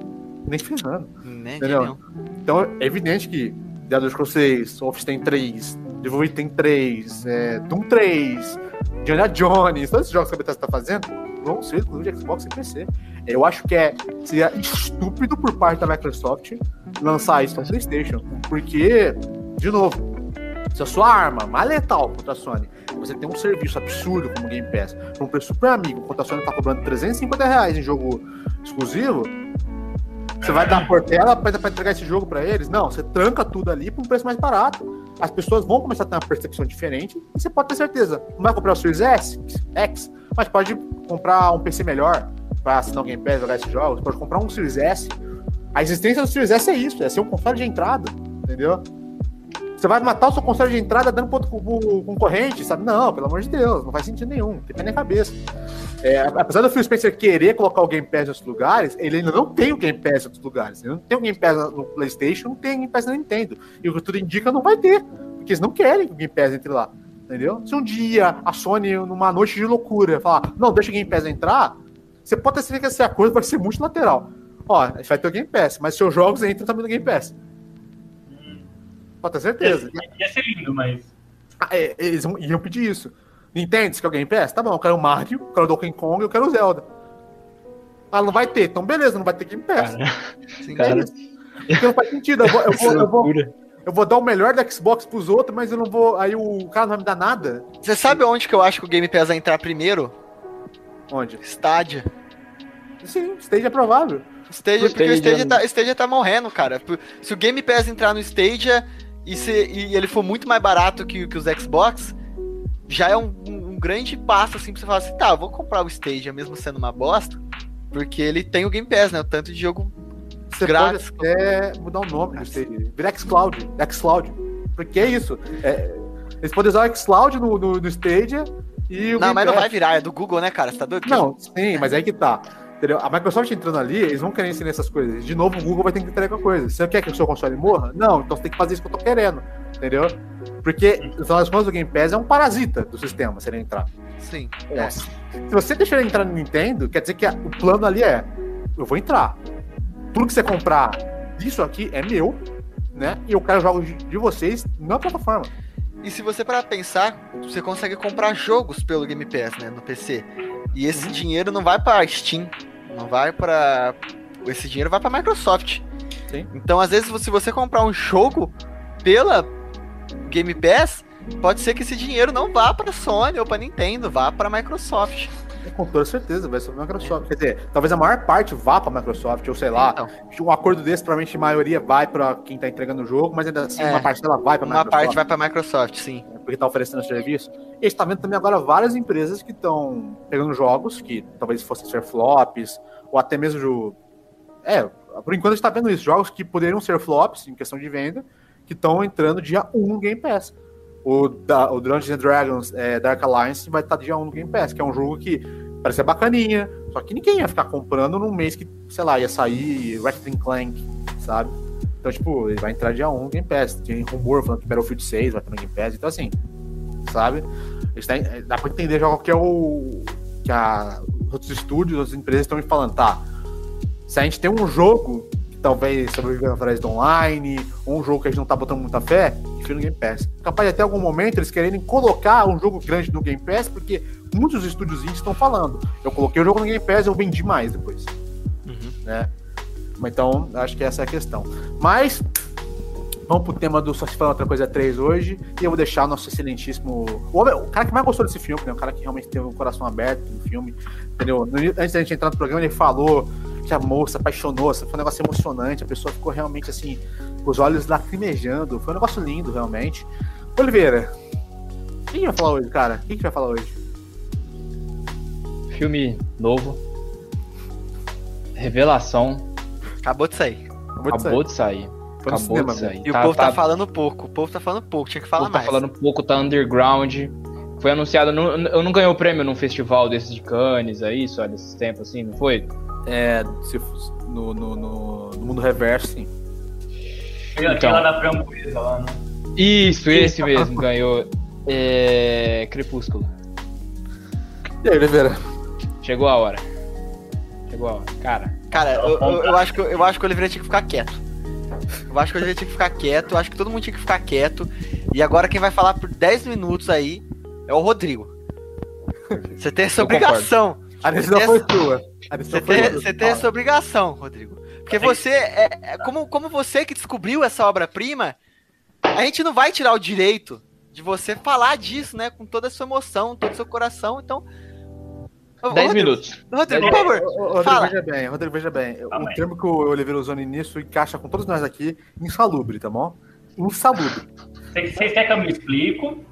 Nem ferrando. Nem entendeu? Então é evidente que The Elder Scrolls 6, Wolfenstein 3, Devil tem 3, é, Doom 3, Indiana Jones, todos esses jogos que a Bethesda está fazendo vão ser inclusive de Xbox e PC. Eu acho que é, seria estúpido por parte da Microsoft lançar isso para PlayStation, porque, de novo, se a sua arma mais letal contra a Sony você tem um serviço absurdo como Game Pass, por um preço super amigo, enquanto a Sony tá cobrando 350 reais em jogo exclusivo, você vai dar por tela para entregar esse jogo para eles? Não, você tranca tudo ali por um preço mais barato. As pessoas vão começar a ter uma percepção diferente e você pode ter certeza. Não vai comprar o Series S, X, mas pode comprar um PC melhor para assinar o Game Pass, jogar esses jogos. Pode comprar um Series S. A existência do Series S é isso, é ser um console de entrada, entendeu? Você vai matar o seu console de entrada dando ponto pro concorrente, sabe? Não, pelo amor de Deus, não faz sentido nenhum, não tem pé nem cabeça. É, apesar do Phil Spencer querer colocar o Game Pass em outros lugares, ele ainda não tem o Game Pass em outros lugares. Ele não tem o Game Pass no PlayStation, não tem o Game Pass na Nintendo. E o que tudo indica, não vai ter. Porque eles não querem que o Game Pass entre lá. Entendeu? Se um dia a Sony, numa noite de loucura, falar, não, deixa o Game Pass entrar, você pode ter certeza que essa coisa vai ser multilateral. Ó, vai ter o Game Pass, mas seus jogos entram também no Game Pass. Pode ter certeza. Ia, ia ser lindo, mas. Ah, é, eles iam pedir isso. Quer o Game Pass? Tá bom, eu quero o Mario, eu quero o Donkey Kong, eu quero o Zelda. Ah, não vai ter. Então, beleza, não vai ter Game Pass. Cara, Sim, cara... É Porque não faz sentido. Eu vou, eu, vou, eu, vou, eu vou dar o melhor da Xbox pros outros, mas eu não vou. Aí o cara não vai me dar nada. Você sabe onde que eu acho que o Game Pass vai entrar primeiro? Onde? Stadia. Sim, Stadia é provável. Stadia, porque o Stadia tá, Stadia tá morrendo, cara. Se o Game Pass entrar no Stadia e, se, e ele for muito mais barato que, que os Xbox, já é um, um, grande passo, assim, pra você falar assim, tá, vou comprar o Stadia mesmo sendo uma bosta, porque ele tem o Game Pass, né? O tanto de jogo você grátis. Pode até mudar o nome do Stadia. Vira xCloud. xCloud. Porque é isso. É, eles podem usar o xCloud no, no, no Stadia e o Não, Game mas Pass. não vai virar, é do Google, né, cara? Você tá doido? Não, sim, mas é aí que tá. Entendeu? A Microsoft entrando ali, eles vão querer ensinar essas coisas. De novo, o Google vai ter que entregar coisa. Você quer que o seu console morra? Não, então você tem que fazer isso que eu tô querendo. Entendeu? Porque, no final das contas, o Game Pass é um parasita do sistema, se ele entrar. Sim. É. Se você deixar ele entrar no Nintendo, quer dizer que o plano ali é: eu vou entrar. Tudo que você comprar disso aqui é meu, né? E eu quero jogos de vocês na plataforma. E se você parar pensar, você consegue comprar jogos pelo Game Pass, né, no PC. E esse uhum. dinheiro não vai para Steam, não vai para esse dinheiro vai para Microsoft. Sim. Então, às vezes, se você comprar um jogo pela Game Pass, pode ser que esse dinheiro não vá para Sony ou para Nintendo, vá para Microsoft. Com toda certeza, vai ser para Microsoft. Quer dizer, talvez a maior parte vá para Microsoft, ou sei lá. Então. Um acordo desse, provavelmente a maioria vai para quem está entregando o jogo, mas ainda assim, é, uma parcela vai para Microsoft. Uma parte vai para Microsoft, sim. É, porque está oferecendo serviço. E a gente está vendo também agora várias empresas que estão pegando jogos que talvez fossem ser flops, ou até mesmo. É, por enquanto a gente está vendo isso. Jogos que poderiam ser flops em questão de venda, que estão entrando dia 1 no Game Pass. O, da, o Dungeons Dragons é, Dark Alliance vai estar dia 1 no Game Pass, que é um jogo que parece bacaninha, só que ninguém ia ficar comprando num mês que, sei lá, ia sair Ratchet Clank, sabe? Então, tipo, ele vai entrar dia 1 no Game Pass. Tem rumor falando que Battlefield 6 vai estar no Game Pass, então assim, sabe? Tá, dá pra entender já qual que é o. que a, outros estúdios, outras empresas estão me falando, tá? Se a gente tem um jogo talvez sobrevivendo através do online, ou um jogo que a gente não tá botando muita fé, enfia no Game Pass. Capaz de até algum momento eles quererem colocar um jogo grande no Game Pass, porque muitos estúdios estão falando. Eu coloquei o jogo no Game Pass, eu vendi mais depois. Uhum. Né? Então, acho que essa é a questão. Mas, vamos pro tema do Só Se Fala Outra Coisa 3 hoje, e eu vou deixar o nosso excelentíssimo... O, o cara que mais gostou desse filme, né? O cara que realmente teve o coração aberto no filme, entendeu? Antes da gente entrar no programa, ele falou que a moça apaixonou, foi um negócio emocionante, a pessoa ficou realmente assim, com os olhos lacrimejando, foi um negócio lindo, realmente. Oliveira, o que vai falar hoje, cara? O que vai falar hoje? Filme novo. Revelação. Acabou de sair. Acabou de sair. Acabou de sair. Acabou cinema, de sair. E tá, o povo tá... tá... falando pouco. O povo tá falando pouco, tinha que falar mais. Tá falando pouco, tá underground. Foi anunciado, no, eu não ganhei o prêmio num festival desses de Cannes aí, só desses tempos assim, não foi? É, se, no, no, no, no mundo reverso, sim. Então, lá na framboesa lá, né? Isso, esse mesmo ganhou. É, Crepúsculo. E aí, Oliveira? Chegou a hora. Chegou a hora. Cara. Cara, eu, eu, eu, acho, que, eu acho que o Oliveira tinha que ficar quieto. Eu acho que o Oliveira tinha que ficar quieto. Eu acho que todo mundo tinha que ficar quieto. E agora quem vai falar por 10 minutos aí é o Rodrigo. Você tem essa obrigação. A decisão foi sua. Você tem, você tem essa obrigação, Rodrigo. Porque você, é, é, como, como você que descobriu essa obra-prima, a gente não vai tirar o direito de você falar disso, né? Com toda a sua emoção, todo o seu coração. Então. 10 minutos. Rodrigo, por favor. Rodrigo, fala. veja bem, Rodrigo, veja bem. o termo que o Oliveira usou no início encaixa com todos nós aqui, insalubre, tá bom? Insalubre. Vocês querem que eu me explico?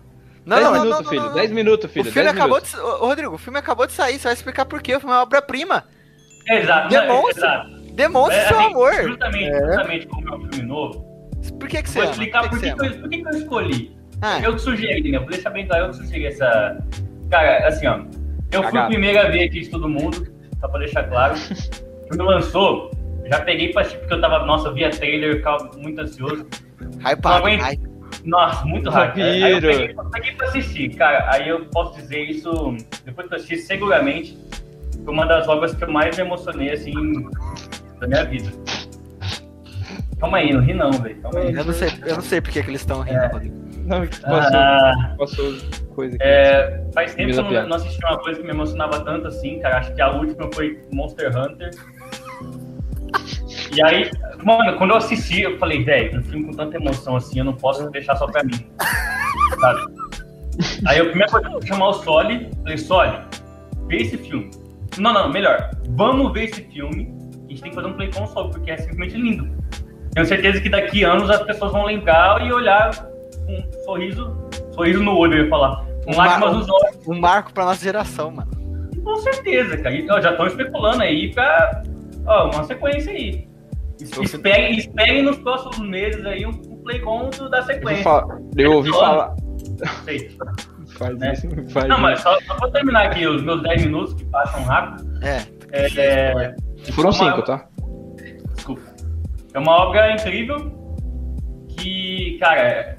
Não, 10 minutos, não, não, filho. 10 minutos, filho. O filme acabou minutos. de. Ô, Rodrigo, o filme acabou de sair, você vai explicar por quê. O filme é uma obra-prima. Exato. Demonstra. Exato. Demonstra é, seu assim, amor. Justamente, é. justamente como é um filme novo. Por que, que você Vou explicar por, que, que, eu, por que, que eu escolhi. Ah. Eu que sugeri, né? Vou deixar bem claro, eu que sugeri essa. Cara, assim, ó. Eu fui o primeiro a ver aqui de todo mundo, só pra deixar claro. Quando lançou, já peguei pra assistir, porque eu tava, nossa, via trailer, ficava muito ansioso. Hypado, hype. Nossa, muito rápido. Aí eu peguei, peguei pra assistir, cara. Aí eu posso dizer isso, depois que eu assisti, seguramente, foi uma das obras que eu mais me emocionei, assim, da minha vida. Calma aí, não ri não, velho. Eu não sei, eu não sei porque que eles estão rindo, é. Não, passou, ah, passou coisa aqui. É, faz tempo que eu não assisti uma coisa que me emocionava tanto assim, cara. Acho que a última foi Monster Hunter. E aí, mano, quando eu assisti, eu falei, velho, um filme com tanta emoção assim, eu não posso deixar só pra mim. Sabe? Aí a primeira coisa chamar o Soli, falei, Soli, vê esse filme. Não, não, melhor, vamos ver esse filme. A gente tem que fazer um play com o Soli, porque é simplesmente lindo. Tenho certeza que daqui a anos as pessoas vão lembrar e olhar com um sorriso, sorriso no olho, eu ia falar. Com um lágrimas nos olhos. Um marco pra nossa geração, mano. Com certeza, cara. E, ó, já estão especulando aí pra ó, uma sequência aí. Esperem, esperem nos próximos meses aí um, um playcom da sequência. Eu ouvi falar. Sei. Faz né? isso, faz Não, isso. mas só, só pra terminar aqui os meus 10 minutos que passam rápido. É. é, é Foram 5, tá? Desculpa. É uma obra incrível que, cara.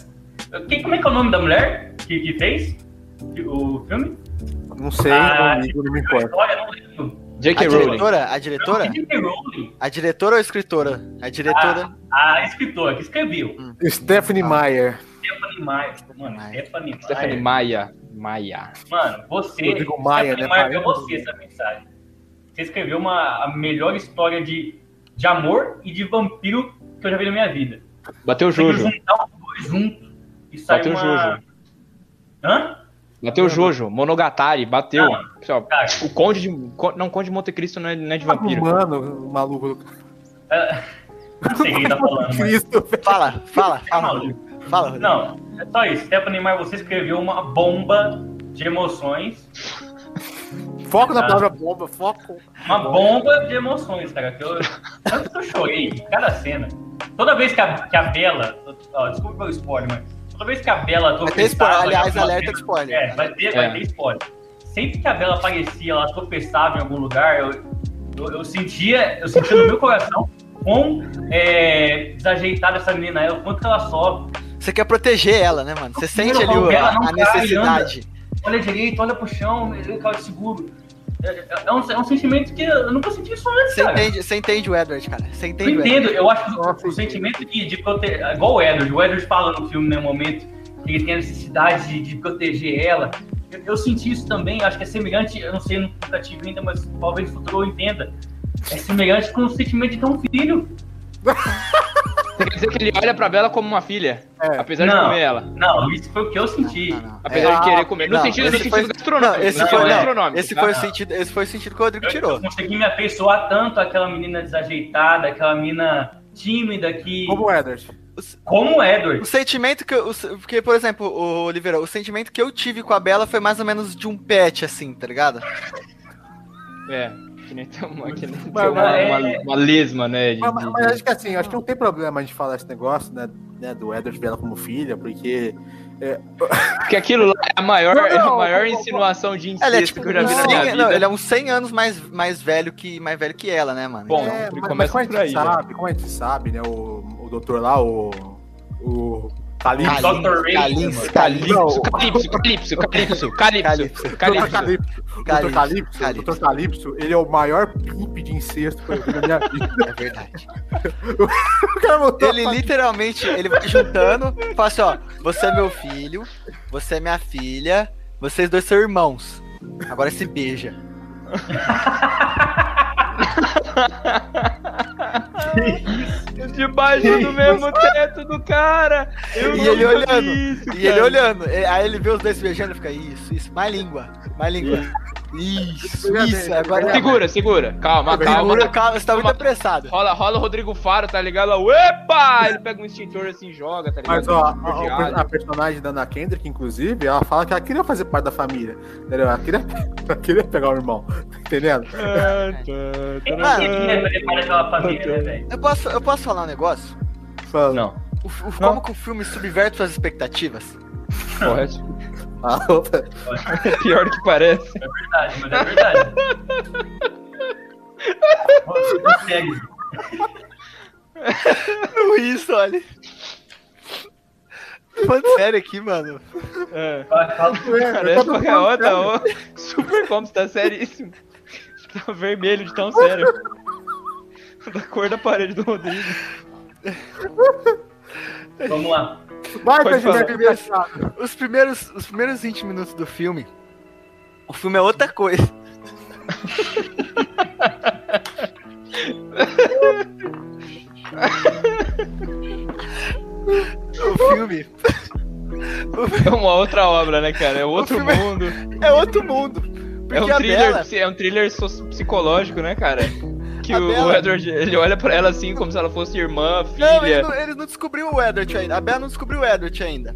Quem, como é que é o nome da mulher que, que fez o filme? Não sei, ah, não, não me importa. História, não lembro. J.K. Rowling. A diretora? A diretora ou a escritora? A diretora. A, a escritora que escreveu. Hum. Stephanie ah. Meyer. Stephanie Meyer. Mano, Stephanie Meyer. Stephanie Maia. Maia. Mano, você. Rodrigo Maia, Stephanie né? Meyer, você essa mensagem. Você escreveu uma, a melhor história de, de amor e de vampiro que eu já vi na minha vida. Bateu o Jojo. juntar os dois juntos e sair Bateu uma... Jojo. Hã? Bateu o Jojo, Monogatari, bateu. Não, Pessoal, o Conde de. Não, Conde de Monte Cristo não é, não é de vampiro. Mano, maluco. É, não sei quem tá falando. Cristo, mas... Fala, fala, fala. fala não, é só isso. Stephanie, mas você escreveu uma bomba de emoções. Foco na ah. palavra bomba, foco. Uma bomba de emoções, cara. Que eu, tanto que eu chorei cada cena. Toda vez que a, que a Bela. Ó, desculpa pelo spoiler, mas vez que a Bela tropeçava... Aliás, alerta de spoiler. É, vai ter, é. vai ter spoiler. Sempre que a Bela aparecia, ela tropeçava em algum lugar, eu, eu, eu sentia, eu sentia no meu coração quão é, desajeitada essa menina é, o quanto que ela sofre. Você quer proteger ela, né, mano? Você sente ali o, a, a necessidade. olha direito, olha pro chão, ele cai de seguro. É, é, é, um, é, um, sentimento que eu nunca senti isso antes, você Entende, você entende o Edward, cara. Você entende eu entendo, eu acho que o, o sentimento de, de proteger. Igual o Edward, o Edward fala no filme, no né, momento, que ele tem a necessidade de, de proteger ela. Eu, eu, senti isso também, acho que é semelhante, eu não sei, nunca tive ainda, mas talvez no futuro eu entenda. É semelhante com o sentimento de ter um filho. Você quer dizer que ele olha pra Bela como uma filha, é. apesar não, de comer ela? Não, isso foi o que eu senti. Não, não, apesar é, de querer comer. No não, sentido, no sentido foi, gastronômico. esse, foi, gastronômico. esse, foi o sentido, esse foi o sentido que o Rodrigo tirou. Eu consegui me afeiçoar tanto àquela menina desajeitada, aquela menina tímida que. Como o Edward. Como o Edward. O sentimento que eu. Porque, por exemplo, o Oliveira, o sentimento que eu tive com a Bela foi mais ou menos de um pet, assim, tá ligado? É. Que nem tem uma, que nem tem uma, uma, é- uma, lesma, né? De, mas, mas, mas, acho que assim, acho que não tem problema a gente falar esse negócio, né? né do Edward ver ela como filha, porque. É... Porque aquilo lá é a maior, não, não, é a maior insinuação de incesto é, tipo, que eu já vi na minha vida. Não, ele é uns 100 anos mais, mais, velho que, mais velho que ela, né, mano? Bom, é, mas, mas como a gente aí, sabe, né? como a gente sabe, né? O, o doutor lá, o. O Calypso. Dr. Calypso. Calypso. Calypso. Calypso. Calypso. Calypso. Calypso. Dr. Calypso. Calypso, ele é o maior pimp de incesto que eu vi na minha vida. É verdade. ele literalmente, ele vai juntando, fala assim, ó, você é meu filho, você é minha filha, vocês dois são irmãos. Agora se beija. Debaixo do mesmo teto do cara. Eu e ele olhando. Isso, e ele olhando. Aí ele vê os dois beijando e fica, isso, isso. Mais língua. Mais língua. Isso, isso. Agora é segura, segura. Calma, calma. Segura, calma. Você tá muito apressado. Rola, rola o Rodrigo Faro, tá ligado? Epa! Ele pega um extintor assim e joga, tá ligado? Mas ó, a, a, personagem da Ana Kendrick, inclusive, ela fala que ela queria fazer parte da família. Entendeu? Ela queria, ela queria pegar o irmão. Tá entendendo? Né? Eu posso, eu posso falar um negócio? Fala. Não. O, o, como que o filme subverte suas expectativas? Correto. Ah, opa. Pior do que parece. É verdade, mas é verdade. Você consegue. Luiz, olha. Falando sério aqui, mano. É. Parece qualquer outra. Ó, super como tá seríssimo. Tá vermelho de tão sério. Da cor da parede do Rodrigo. Vamos lá. Vai, Pode os primeiros, os primeiros 20 minutos do filme, o filme é outra coisa. o filme. É uma outra obra, né, cara? É outro é mundo. É outro mundo. É um, thriller, é um thriller psicológico, né, cara? Que o, o, Edward, ele olha pra ela assim como se ela fosse irmã, filha. Não, ele não, ele não descobriu o Edward ainda. A Bella não descobriu o Edward ainda.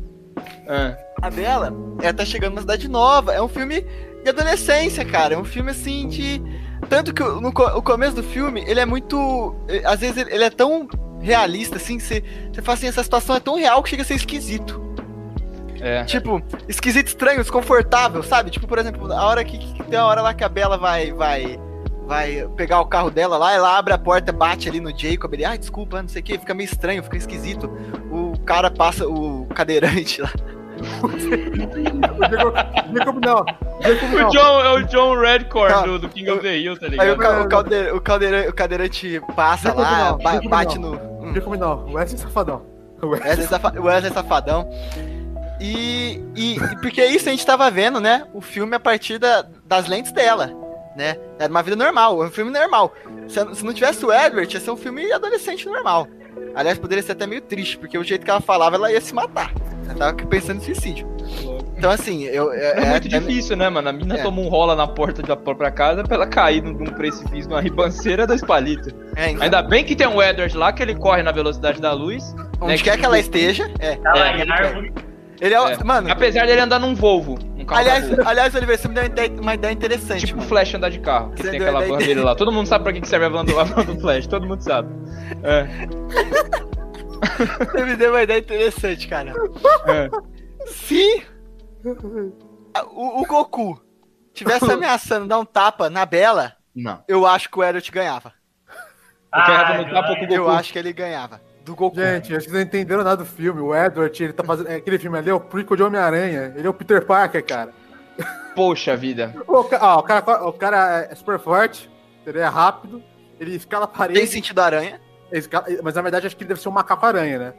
Ah. A Bella, ela tá chegando numa cidade nova. É um filme de adolescência, cara. É um filme assim de. Tanto que no o começo do filme, ele é muito. Às vezes ele é tão realista, assim, você fala assim, essa situação é tão real que chega a ser esquisito. É. Tipo, esquisito, estranho, desconfortável, sabe? Tipo, por exemplo, a hora que, que tem a hora lá que a Bela vai, vai vai pegar o carro dela lá, ela abre a porta, bate ali no Jacob, ele, ai, ah, desculpa, não sei o que, fica meio estranho, fica esquisito. O cara passa, o cadeirante lá. Jacob não. O John, é o John Redcorn do, do, King of the Hill, tá ligado? Aí o, o, caldeirante, o, o cadeirante passa Jacob lá, não, ba bate no. Hum. Jacob não, Wesley Safadão. Wesley, Safa Wesley Safadão. E, e, e, porque isso a gente tava vendo, né? O filme a partir da, das lentes dela né? Era uma vida normal, um filme normal. Se, se não tivesse o Edward, ia ser um filme adolescente normal. Aliás, poderia ser até meio triste, porque o jeito que ela falava, ela ia se matar. Ela tava pensando em suicídio. Então, assim, eu. É, é muito é, difícil, né, mano? A mina é. toma um rola na porta da própria casa pra ela cair num, num precipício, numa ribanceira dois palitos. É, então. Ainda bem que tem um Edward lá, que ele corre na velocidade da luz. Onde né, quer que, que ela esteja. É. Tá lá árvore. Ele é, é, Mano. Apesar dele andar num Volvo. Um carro aliás, aliás, Oliveira, você me deu uma ideia, uma ideia interessante. Tipo mano. Flash andar de carro. Que você tem aquela van dele lá. Todo mundo sabe pra que serve a van do, a van do Flash. Todo mundo sabe. É. você me deu uma ideia interessante, cara. É. Se o, o Goku tivesse ameaçando dar um tapa na Bela, não. eu acho que o Edward ganhava. Ah, eu, eu acho que ele ganhava do Goku. Gente, acho que vocês não entenderam nada do filme. O Edward, ele tá fazendo. Aquele filme ali é o prequel de Homem-Aranha. Ele é o Peter Parker, cara. Poxa vida. o, ó, o, cara, o cara é super forte, ele é rápido, ele escala a parede. Tem sentido aranha. Escala, mas na verdade acho que ele deve ser um macaco-aranha, né?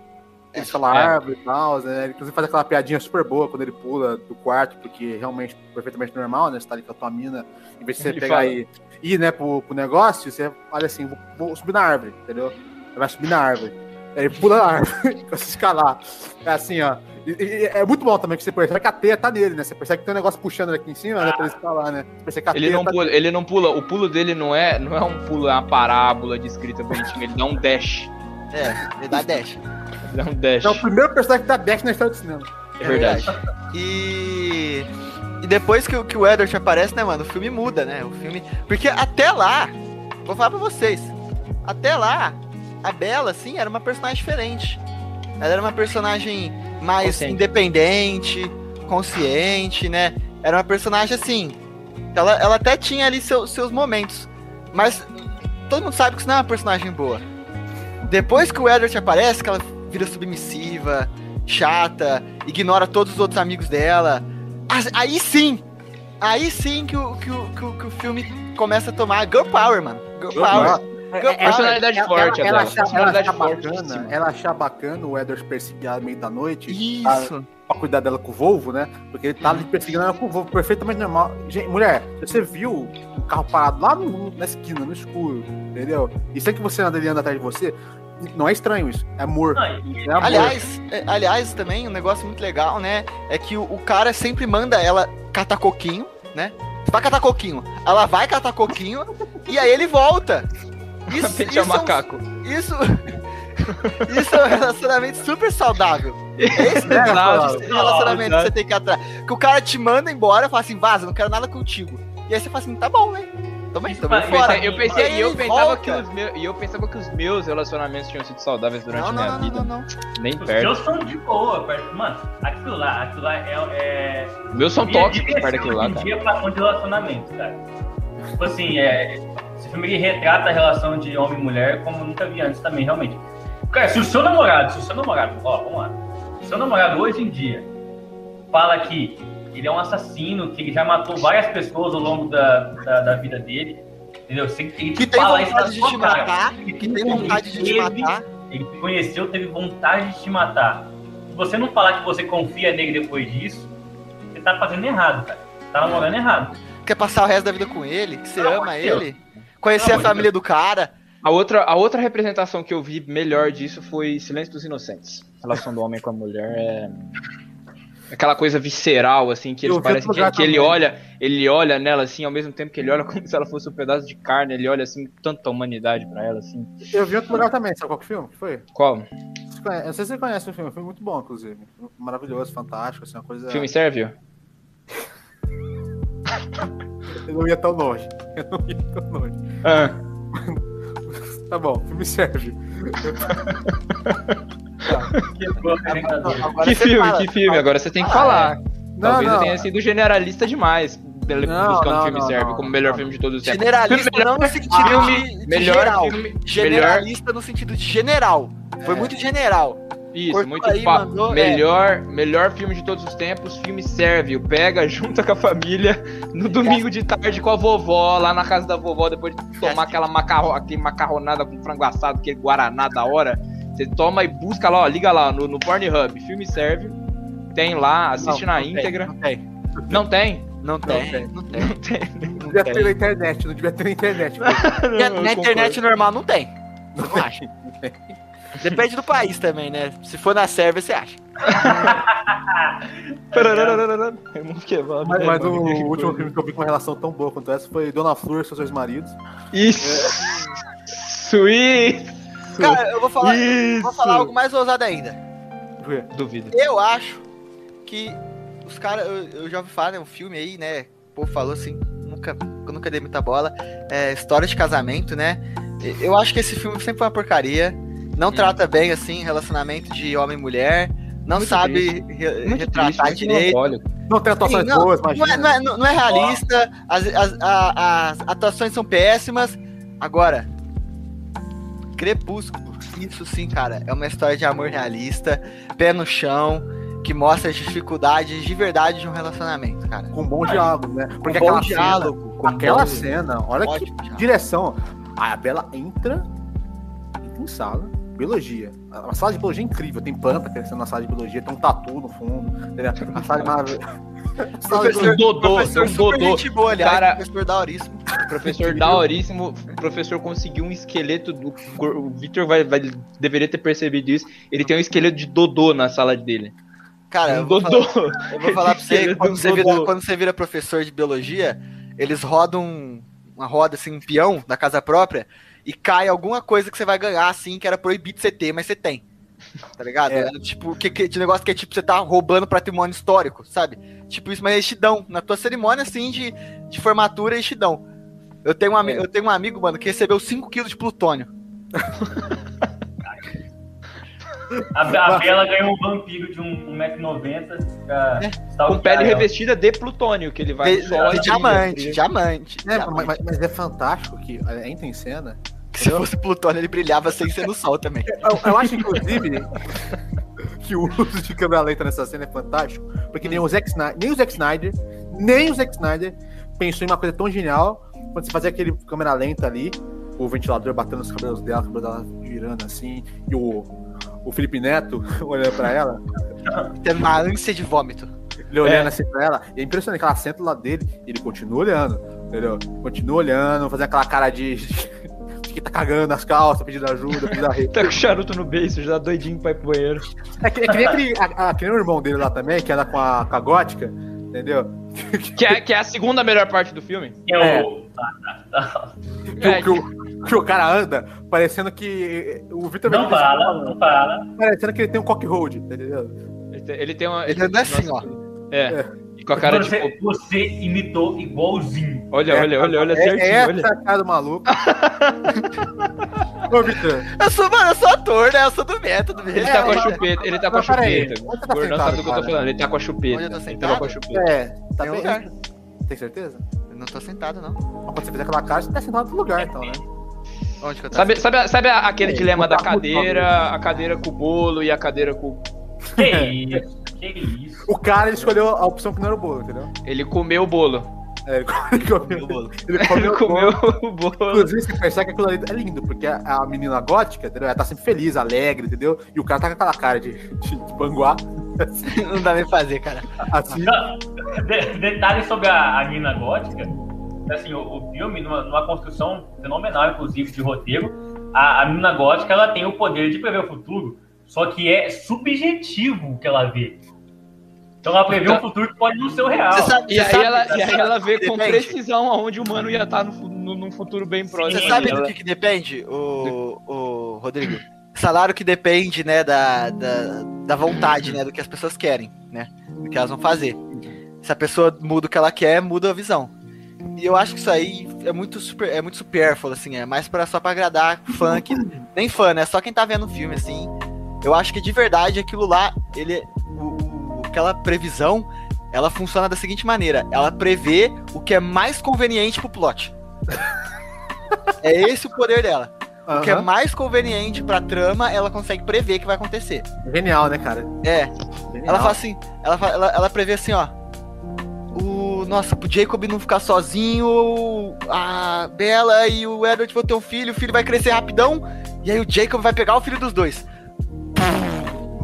Ele escala é. árvore e tal, né? Ele inclusive faz aquela piadinha super boa quando ele pula do quarto, porque realmente perfeitamente normal, né? Você tá ali com a tua mina, em vez de você ele pegar fala. e ir, né, pro, pro negócio, você olha assim, vou, vou subir na árvore, entendeu? Ele vai subir na árvore. Ele pula a árvore pra se escalar. É assim, ó. E, e, é muito bom também que você percebe que a teia tá nele, né? Você percebe que tem um negócio puxando aqui em cima, né? Pra ele escalar, né? Você que a ele, não tá pula, ele não pula, o pulo dele não é, não é um pulo, é uma parábola de escrita bonitinha, ele dá um dash. É, ele dá dash. Ele dá um dash. É o primeiro personagem que dá dash na história do cinema. É verdade. E. E depois que, que o Edward aparece, né, mano, o filme muda, né? O filme. Porque até lá, vou falar pra vocês, até lá, a Bela, assim, era uma personagem diferente. Ela era uma personagem mais consciente. independente, consciente, né? Era uma personagem assim. Ela, ela até tinha ali seu, seus momentos. Mas todo mundo sabe que isso não é uma personagem boa. Depois que o Edward aparece, que ela vira submissiva, chata, ignora todos os outros amigos dela. Aí sim! Aí sim que o, que o, que o, que o filme começa a tomar Girl Power, mano. Girl Power. É, é, personalidade ela, forte, ela, ela, achar, personalidade ela forte bacana, ela achar bacana o Edward perseguir ela meio da noite. Isso. Pra, pra, cuidar dela com o Volvo, né? Porque ele tá ali perseguindo ela com o Volvo perfeitamente normal. Gente, mulher, você viu o carro parado lá no, na esquina, no escuro, entendeu? E sem que você anda ali anda atrás de você, não é estranho isso, é amor. É amor. Aliás, é, aliás, também um negócio muito legal, né? É que o, o cara sempre manda ela catar coquinho, né? Vai catar coquinho. Ela vai catar coquinho e aí ele volta. Isso, isso é um macaco. Isso. Isso é um relacionamento super saudável. Esse é o relacionamento que você tem que atrás. Que o cara te manda embora e fala assim, vaza, não quero nada contigo. E aí você fala assim, tá bom, né? também, também fora. Eu pensei, e eu pensava que os meus, e eu pensava que os meus relacionamentos tinham sido saudáveis durante não, a minha não, vida. Não, não, não. Nem os perto. Os meus são de boa, mano. Aquilo lá, aquilo lá é. é... Os meus são tóxicos perto daquilo lá, cara. Dia de relacionamento, cara. Tipo assim, é, esse filme ele retrata a relação de homem e mulher como nunca vi antes também, realmente. Cara, se o seu namorado, se o seu namorado, ó, vamos lá. Se o seu namorado hoje em dia fala que ele é um assassino, que ele já matou várias pessoas ao longo da, da, da vida dele, entendeu? Você, ele que tem vontade de te cara. matar, que tem vontade de te matar. Ele te conheceu, teve vontade de te matar. Se você não falar que você confia nele depois disso, você tá fazendo errado, cara. Você tá namorando errado. Quer passar o resto da vida com ele? Que você não, ama ele? Conhecer não, a família do cara? A outra, a outra representação que eu vi melhor disso foi Silêncio dos Inocentes. A relação do homem com a mulher é aquela coisa visceral, assim, que eles parecem que, que, ele olha, ele olha nela assim, ao mesmo tempo que ele olha como se ela fosse um pedaço de carne, ele olha assim, tanta humanidade para ela, assim. Eu vi outro lugar também, sabe qual que filme? Foi? Qual? Eu não sei se você conhece o filme, foi muito bom, inclusive. Maravilhoso, fantástico, assim, uma coisa. Filme Sérvio? Eu não ia tão longe. Eu não ia tão longe. Ah. tá bom, filme serve. que filme, fala, que filme? Agora você tem que ah, falar. É. Talvez não, eu tenha sido generalista demais. Não, buscando não, filme não, serve como melhor filme de todos os tempos. Generalista melhor, não no sentido filme, de, melhor geral. Filme, generalista melhor... no sentido de general. Foi é. muito general. Isso, Cortou muito aí, mandou, melhor, é. melhor filme de todos os tempos, filme serve. Pega, junta com a família no domingo de tarde com a vovó, lá na casa da vovó, depois de tomar aquela macarro, aquele macarronada com frango assado, aquele guaraná da hora. Você toma e busca lá, ó, liga lá no, no Pornhub, filme serve. Tem lá, assiste não, na não íntegra. Tem, não tem. Não tem. Não tem. Não tem. Não devia ter na internet, não devia ter na internet. na internet normal não tem. Não acha. Depende do país também, né? Se for na Sérvia, você acha. mas, mas o último filme que eu vi com uma relação tão boa quanto essa foi Dona Flor e seus dois maridos. Isso! Sweet! Cara, eu vou falar, eu vou falar algo mais ousado ainda. Duvido. Eu acho que os caras, eu, eu, já ouvi falar, né? Um filme aí, né? O povo falou assim, nunca, eu nunca dei muita bola. É, história de casamento, né? Eu acho que esse filme sempre foi uma porcaria não trata bem, assim, relacionamento de homem e mulher, não muito sabe re retratar triste, direito. Não tem atuações Sim, não, boas, mas. Não é, não, é, não é realista, as, as, as, atuações são péssimas. Agora, Crepúsculo, isso sim, cara, é uma história de amor realista, pé no chão, que mostra as dificuldades de verdade de um relacionamento, cara. Com bom diálogo, né? Porque com bom diálogo. Cena, aquela bom... cena, olha que diálogo. direção. A Bela entra, entra em sala, biologia. A sala de biologia é incrível, tem planta crescendo na sala de biologia, tem um tatu no fundo, entendeu? A sala de maravilhosa. Professor Dodô, professor um Dodô. Gente boa, aliás, cara, professor Daoríssimo. Professor Daoríssimo, o professor conseguiu um esqueleto do. O Victor vai, vai, deveria ter percebido isso. Ele tem um esqueleto de Dodô na sala dele. Cara, um eu, vou Dodô. Falar, eu vou falar pra você, quando você, vira, quando você vira professor de biologia, eles rodam uma roda assim, um peão da casa própria, e cai alguma coisa que você vai ganhar, assim, que era proibido você ter, mas você tem. Tá ligado? É. é tipo, que, que, de negócio que é tipo, você tá roubando patrimônio histórico, sabe? Tipo, isso, mas eles te dão. Na tua cerimônia, assim, de, de formatura, eles te dão. Eu tenho, um, é. eu tenho um amigo, mano, que recebeu 5kg de plutônio. A, a Bela ganhou um vampiro de 1,90m. É. Com pele revestida de plutônio, que ele vai. De, de diamante, diamante. É, diamante. Mas, mas, é fantástico que entra em cena se fosse Plutônio, ele brilhava sem ser no sol também. Eu, eu acho, inclusive, que o uso de câmera lenta nessa cena é fantástico, porque nem o Zack Snyder, nem o Zack Snyder, nem o Zack Snyder pensou em uma coisa tão genial quando você fazia aquele câmera lenta ali, o ventilador batendo nos cabelos dela, o cabelo dela girando assim, e o, o Felipe Neto olhando pra ela. Tendo uma ânsia de vômito. Ele olhando é. assim pra ela, e é impressionante que ela senta lá dele, e ele continua olhando, entendeu? Continua olhando, fazendo aquela cara de, que tá cagando nas calças, pedindo ajuda, pedindo arrego. tá com charuto no beijo, já doidinho pra ir pro banheiro. É que, é que nem aquele, a, a, aquele irmão dele lá também, que anda com a, com a gótica, entendeu? Que é, que é a segunda melhor parte do filme. É. Que, é, que, o, que o cara anda parecendo que. O Victor Não fala, não fala. Parecendo que ele tem um cock hold, entendeu? Ele tem, ele tem uma. Ele, ele anda assim, ó. É. é. Com a cara você, tipo. você imitou igualzinho. Olha, olha, olha, olha É, certinho. é olha. essa cara do maluco. Ô, Vitor. Eu sou, mano, eu sou ator, né? Eu sou do método mesmo. Ele tá com a mas- chupeta, ele tá com a chupeta. O tá Gordão sabe do que eu tô falando, ele tá com a chupeta. Onde eu tô Ele tá com a chupeta. É, tá bem. Tem certeza? Eu não tô sentado, não. Mas Quando você fizer aquela cara, você tá sentado no lugar, então, né? Onde que eu tô? Sabe, sabe, sabe aquele É, dilema da cadeira, a cadeira com o bolo e a cadeira com. Que isso? Que isso? O cara escolheu a opção que não era o bolo, entendeu? Ele comeu o bolo. É, ele comeu o bolo. Ele comeu Ele o comeu bolo. o bolo. Inclusive, você percebe que aquilo ali é lindo, porque a, a menina gótica, entendeu? Ela tá sempre feliz, alegre, entendeu? E o cara tá com aquela cara de, de, de banguá, Não dá nem fazer, cara. assim. De- detalhe sobre a, a mina gótica. Assim, o, o filme, numa, numa construção fenomenal, inclusive, de roteiro, a, a mina gótica ela tem o poder de prever o futuro, só que é subjetivo o que ela vê. Então ela prevê um futuro que pode não ser o real. Você sabe, E aí, sabe- ela, e aí ela vê que com depende? precisão aonde o humano ia estar no, fu- no, num futuro bem próximo. Você sabe do que, que depende, o, o Rodrigo? Salário que depende, né, da, da, da vontade, né, do que as pessoas querem, né, do que elas vão fazer. Se a pessoa muda o que ela quer, muda a visão. E eu acho que isso aí é muito super, é muito supérfluo, assim, é mais pra, só pra agradar fã que nem fã, né, só quem tá vendo o filme, assim. Eu acho que de verdade aquilo lá, ele, o, o- aquela previsão, ela funciona da seguinte maneira: ela prevê o que é mais conveniente pro plot. é esse o poder dela. O que é mais conveniente pra trama, ela consegue prever que vai acontecer. Genial, né, cara? É, Genial. ela fala assim, ela, ela, ela prevê assim, ó. O, nossa, pro Jacob não ficar sozinho, a Bella e o Edward vão ter um filho, o filho vai crescer rapidão, e aí o Jacob vai pegar o filho dos dois.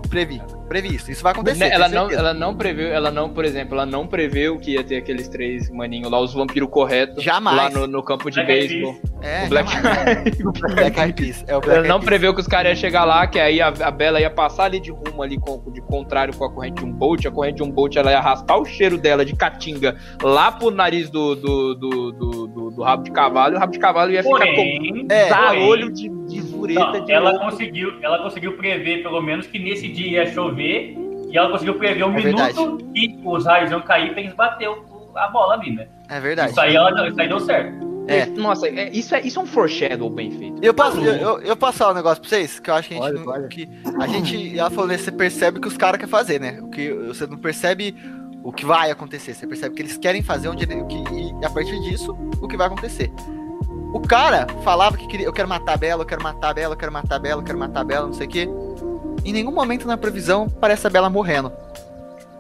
Previ, previ isso, isso vai acontecer. Né, ela não, certeza. ela não preveu, ela não, por exemplo, ela não preveu que ia ter aqueles três maninhos lá, os vampiros corretos. Jamais. Lá no, no campo de beisebol. É, o Black Eyed Peas, é o Black Ela não preveu que os caras iam chegar lá, que aí a, a Bela ia passar ali de rumo ali com, de contrário com a corrente de um bolt. A corrente de um bolt ela ia arrastar o cheiro dela de caatinga lá pro nariz do, do, do, do, do- do rabo de cavalo e o rabo de cavalo ia ficar com Porém, É, zarolho de, de não, de ela louco. conseguiu, ela conseguiu prever pelo menos que nesse dia ia chover e ela conseguiu prever um É minuto que os raios iam cair pra eles bater o- a bola ali, né? É verdade. Isso aí, ela, isso aí deu certo. É. Nossa, é- isso, é, isso é um foreshadow bem feito. Eu passo, eu, eu, eu posso falar um negócio pra vocês, que eu acho que a gente, Pode, não- que a gente, ela falou, né, você percebe o que os caras querem fazer, né? O que você não percebe o que vai acontecer, você percebe o que eles querem fazer, onde ele- o que, e a partir disso, o que vai acontecer. O cara falava que queria, eu quero matar a Bela, eu quero matar a Bela, eu quero matar a Bela, eu quero matar a Bela, não sei o quê. Em nenhum momento na previsão parece a Bela morrendo.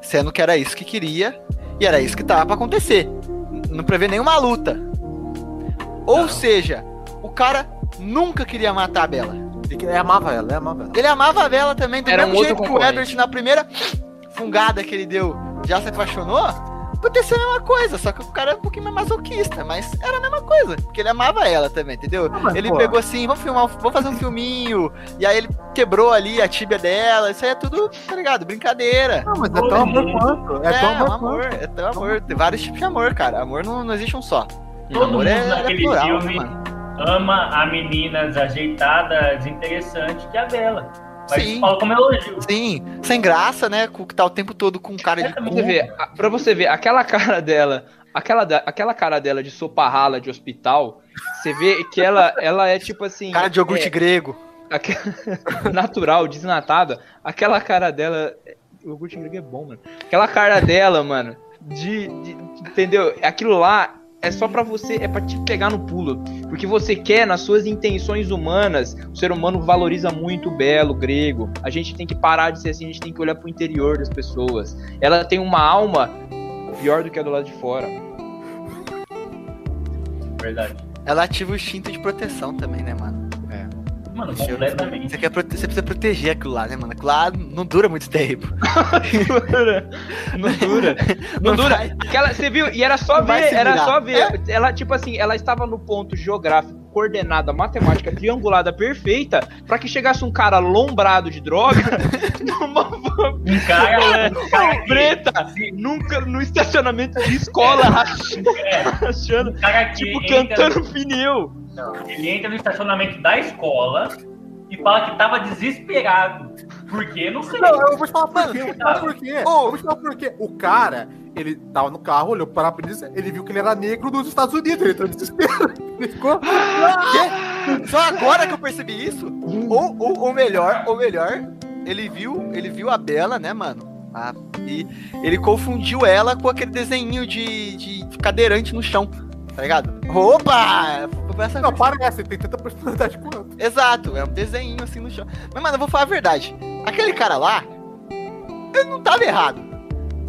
Sendo que era isso que queria e era isso que tava pra acontecer. Não prevê nenhuma luta. Ou seja, o cara nunca queria matar a Bela. Ele amava ela, ele amava ela. Ele amava a Bela também, do Era um mesmo outro jeito que o. Edward na primeira fungada que ele deu já se apaixonou. Podia ser a mesma coisa, só que o cara é um pouquinho mais masoquista, mas era a mesma coisa, porque ele amava ela também, entendeu? mas, ele pô. pegou assim, vamos filmar, vamos fazer um filminho, e aí ele quebrou ali a tíbia dela, isso aí é tudo, tá ligado? Brincadeira. Não, mas é tão amor quanto. É, É, tão é amor, um amor, quanto. é tão amor, tem vários tipos de amor, cara. Amor não, não existe um só. Todo amor mundo é, é naquele plural, né, filme mano? ama a menina desajeitada, desinteressante, que é a Bela. Mas Sim. fala como elogio. Sim, sem graça, né? Com que tá o tempo todo com cara de Pra cu. você ver, pra você ver, aquela cara dela, aquela, aquela cara dela de sopa rala de hospital, você vê que ela, ela é tipo assim. Cara de iogurte é, grego. aque- natural, desnatada. Aquela cara dela. O iogurte grego é bom, mano. Aquela cara dela, mano, de, de- Entendeu? Aquilo lá é só pra você, é pra te pegar no pulo. Porque você quer, nas suas intenções humanas, o ser humano valoriza muito o belo, o grego. A gente tem que parar de ser assim, a gente tem que olhar pro interior das pessoas. Ela tem uma alma pior do que a do lado de fora. Verdade. Ela ativa o instinto de proteção também, né, mano? Mano, Você, completamente. você quer prote- você precisa proteger aquilo lá, né, mano? Aquilo lá não dura muito tempo. dura. Não dura. Não, Não dura. Aquela, você viu? E era só Não ver, era só ver. Ela, tipo assim, ela estava no ponto geográfico, coordenada, matemática, triangulada perfeita, pra que chegasse um cara lombrado de droga numa van Um cara, cara que- preta, se- nunca no estacionamento de escola, é, um que tipo, entra, cantando pneu. Não, ele entra no estacionamento da escola e fala que tava desesperado Por quê? Não sei. Não, eu vou te falar por quê. Falar por quê. Eu vou te falar por quê. O cara, ele tava no carro, olhou para a polícia, ele viu que ele era negro dos Estados Unidos. Ele entrou em desespero. Ele ficou. Quê? Só agora que eu percebi isso? Ou, ou, ou melhor, ou melhor, ele viu, ele viu a Bela, né, mano? Ah, e ele confundiu ela com aquele desenho de, de cadeirante no chão, tá ligado? Opa! Não, parece, tem tanta personalidade quanto. Exato, é um desenho assim no chão. Mas, mano, eu vou falar a verdade. Aquele cara lá, ele não tava errado.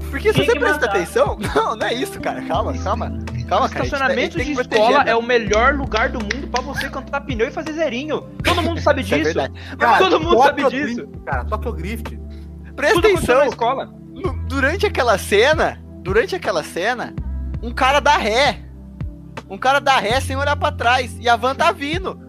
Porque se você presta atenção, não, não é isso, cara. Calma, calma. Calma, cara. Estacionamento de escola é o melhor lugar do mundo pra você cantar pneu e fazer zerinho. Todo mundo sabe é disso. É cara, Todo mundo sabe disso. cara, toca o drift. Presta Tudo atenção. Na escola. Durante aquela cena, durante aquela cena, um cara dá ré. Um cara dá ré sem olhar para trás. E a van tá vindo.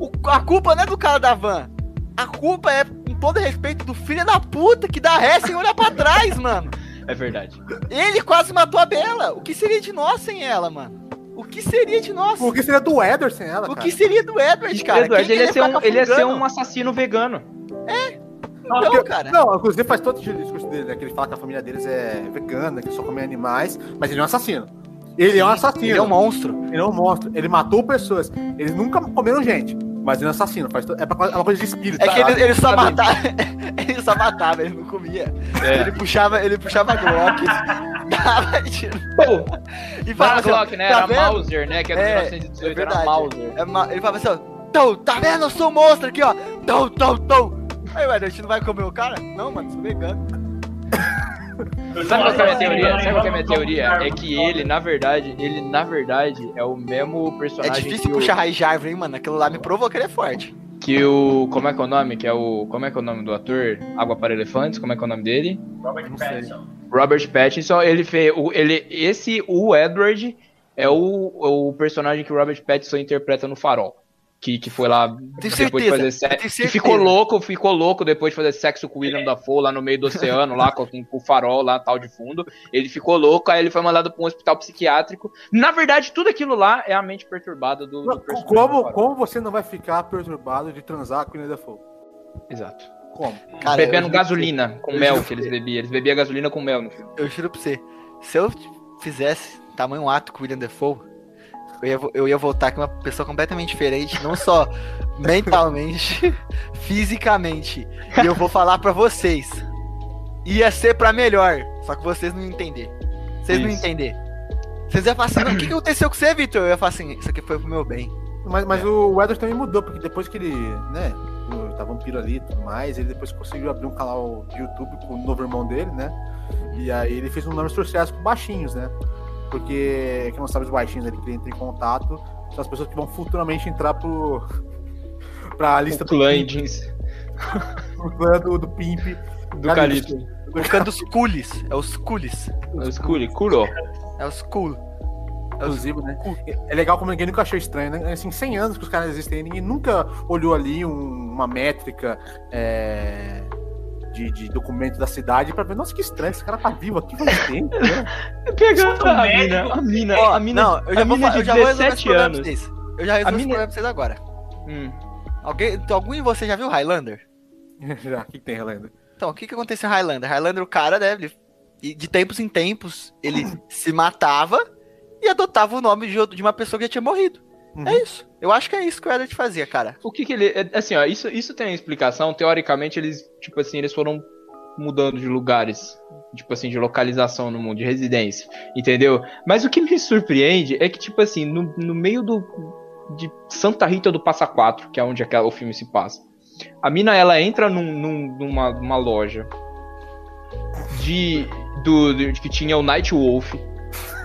O, a culpa não é do cara da van. A culpa é, com todo respeito, do filho da puta que dá ré sem olhar para trás, mano. É verdade. Ele quase matou a Bela. O que seria de nós sem ela, mano? O que seria de nós? O que seria do Edward sem ela? O cara? que seria do Edward, cara? Edward, ele, ia ser um, ele ia ser um assassino vegano. É. Não, cara. Não, inclusive faz todo o discurso dele, né? Que ele fala que a família deles é vegana, que só come animais, mas ele é um assassino. Ele é um assassino. Ele é um monstro. Ele é um monstro. Ele matou pessoas. Eles nunca comeram gente. Mas ele é um assassino. Faz to... É, pra... é uma coisa de espírito. É que ele, ele só matava. ele só matava, ele não comia. É. Ele puxava, ele puxava Glock. dava tiro. E falava assim, Glock, né? Tá era vendo? Mauser, né? Que é, é 1918 é era Mauser. É ma... Ele falava assim, ó. Tô, tá vendo? Eu sou um monstro aqui, ó. Tô, tô, tô. Aí, velho, a gente não vai comer o cara? Não, mano, sou vegano. Sabe qual é a minha teoria? Sabe qual é a minha teoria? É que ele, na verdade, ele, na verdade, é o mesmo personagem. É difícil puxar o... Raiz Jarvis, hein, mano? Aquilo lá me provou que ele é forte. Que o. Como é que é o nome? Que é o. Como é que é o nome do ator? Água para Elefantes, como é que é o nome dele? Robert Pattinson. Robert Pattinson, ele fez. O, ele, esse, o Edward, é o, o personagem que o Robert Pattinson interpreta no Farol que, que foi lá depois certeza, de fazer sexo. Que ficou louco, ficou louco depois de fazer sexo com o William Dafoe lá no meio do oceano, lá com, com, o farol lá tal de fundo. Ele ficou louco, aí ele foi mandado para um hospital psiquiátrico. Na verdade, tudo aquilo lá é a mente perturbada do, do como, como você não vai ficar perturbado de transar com o William Dafoe? Exato. Como? Cara, Bebendo gasolina com mel que eles bebiam. Eles bebiam gasolina com mel no filme. Eu juro pra você, se eu fizesse tamanho ato com o William Dafoe, eu ia, eu ia voltar com uma pessoa completamente diferente, não só mentalmente, fisicamente. E eu vou falar para vocês. Ia ser para melhor, só que vocês não entender. Vocês não entender. Vocês iam falar assim, o que, que aconteceu com você, Vitor? Eu ia falar assim, isso aqui foi pro meu bem. Mas, mas é. o Edward também mudou, porque depois que ele, né, tá vampiro ali e tudo mais, ele depois conseguiu abrir um canal de YouTube com o novo irmão dele, né? E aí ele fez um nome social com baixinhos, né? Porque quem não sabe os baixinhos ali que entra em contato são as pessoas que vão futuramente entrar pro, pra lista o do clã. O clã do, do Pimp. Do Calito. O clã dos Coolies. É os Coolies. É os Coolies. Kuro. É os Cool. Exclusivo, né? É legal como ninguém nunca achou estranho, né? Assim, 100 anos que os caras existem, ninguém nunca olhou ali um, uma métrica é, de, de documento da cidade pra ver, nossa, que estranho, esse cara tá vivo aqui faz tempo, né? Pegando a mina, a mina, a mina, não, eu já, vou, mina eu já vou resolver esse anos. Vocês. Eu já resolvi mina... pra vocês agora. Hum. Alguém, algum de vocês já viu Highlander? já, o que, tem Highlander? Então, o que que aconteceu em Highlander? Highlander, o cara, né, ele, de tempos em tempos, ele se matava e adotava o nome de, de uma pessoa que já tinha morrido. Uhum. É isso. Eu acho que é isso que o Edward fazia, cara. O que que ele. É, assim, ó, isso, isso tem explicação. Teoricamente, eles, tipo assim, eles foram mudando de lugares. Tipo assim, de localização no mundo, de residência. Entendeu? Mas o que me surpreende é que, tipo assim, no, no meio do. De Santa Rita do Passa Quatro, que é onde aquela, o filme se passa. A mina, ela entra num, num, numa, numa loja de, do, de, que tinha o Night Wolf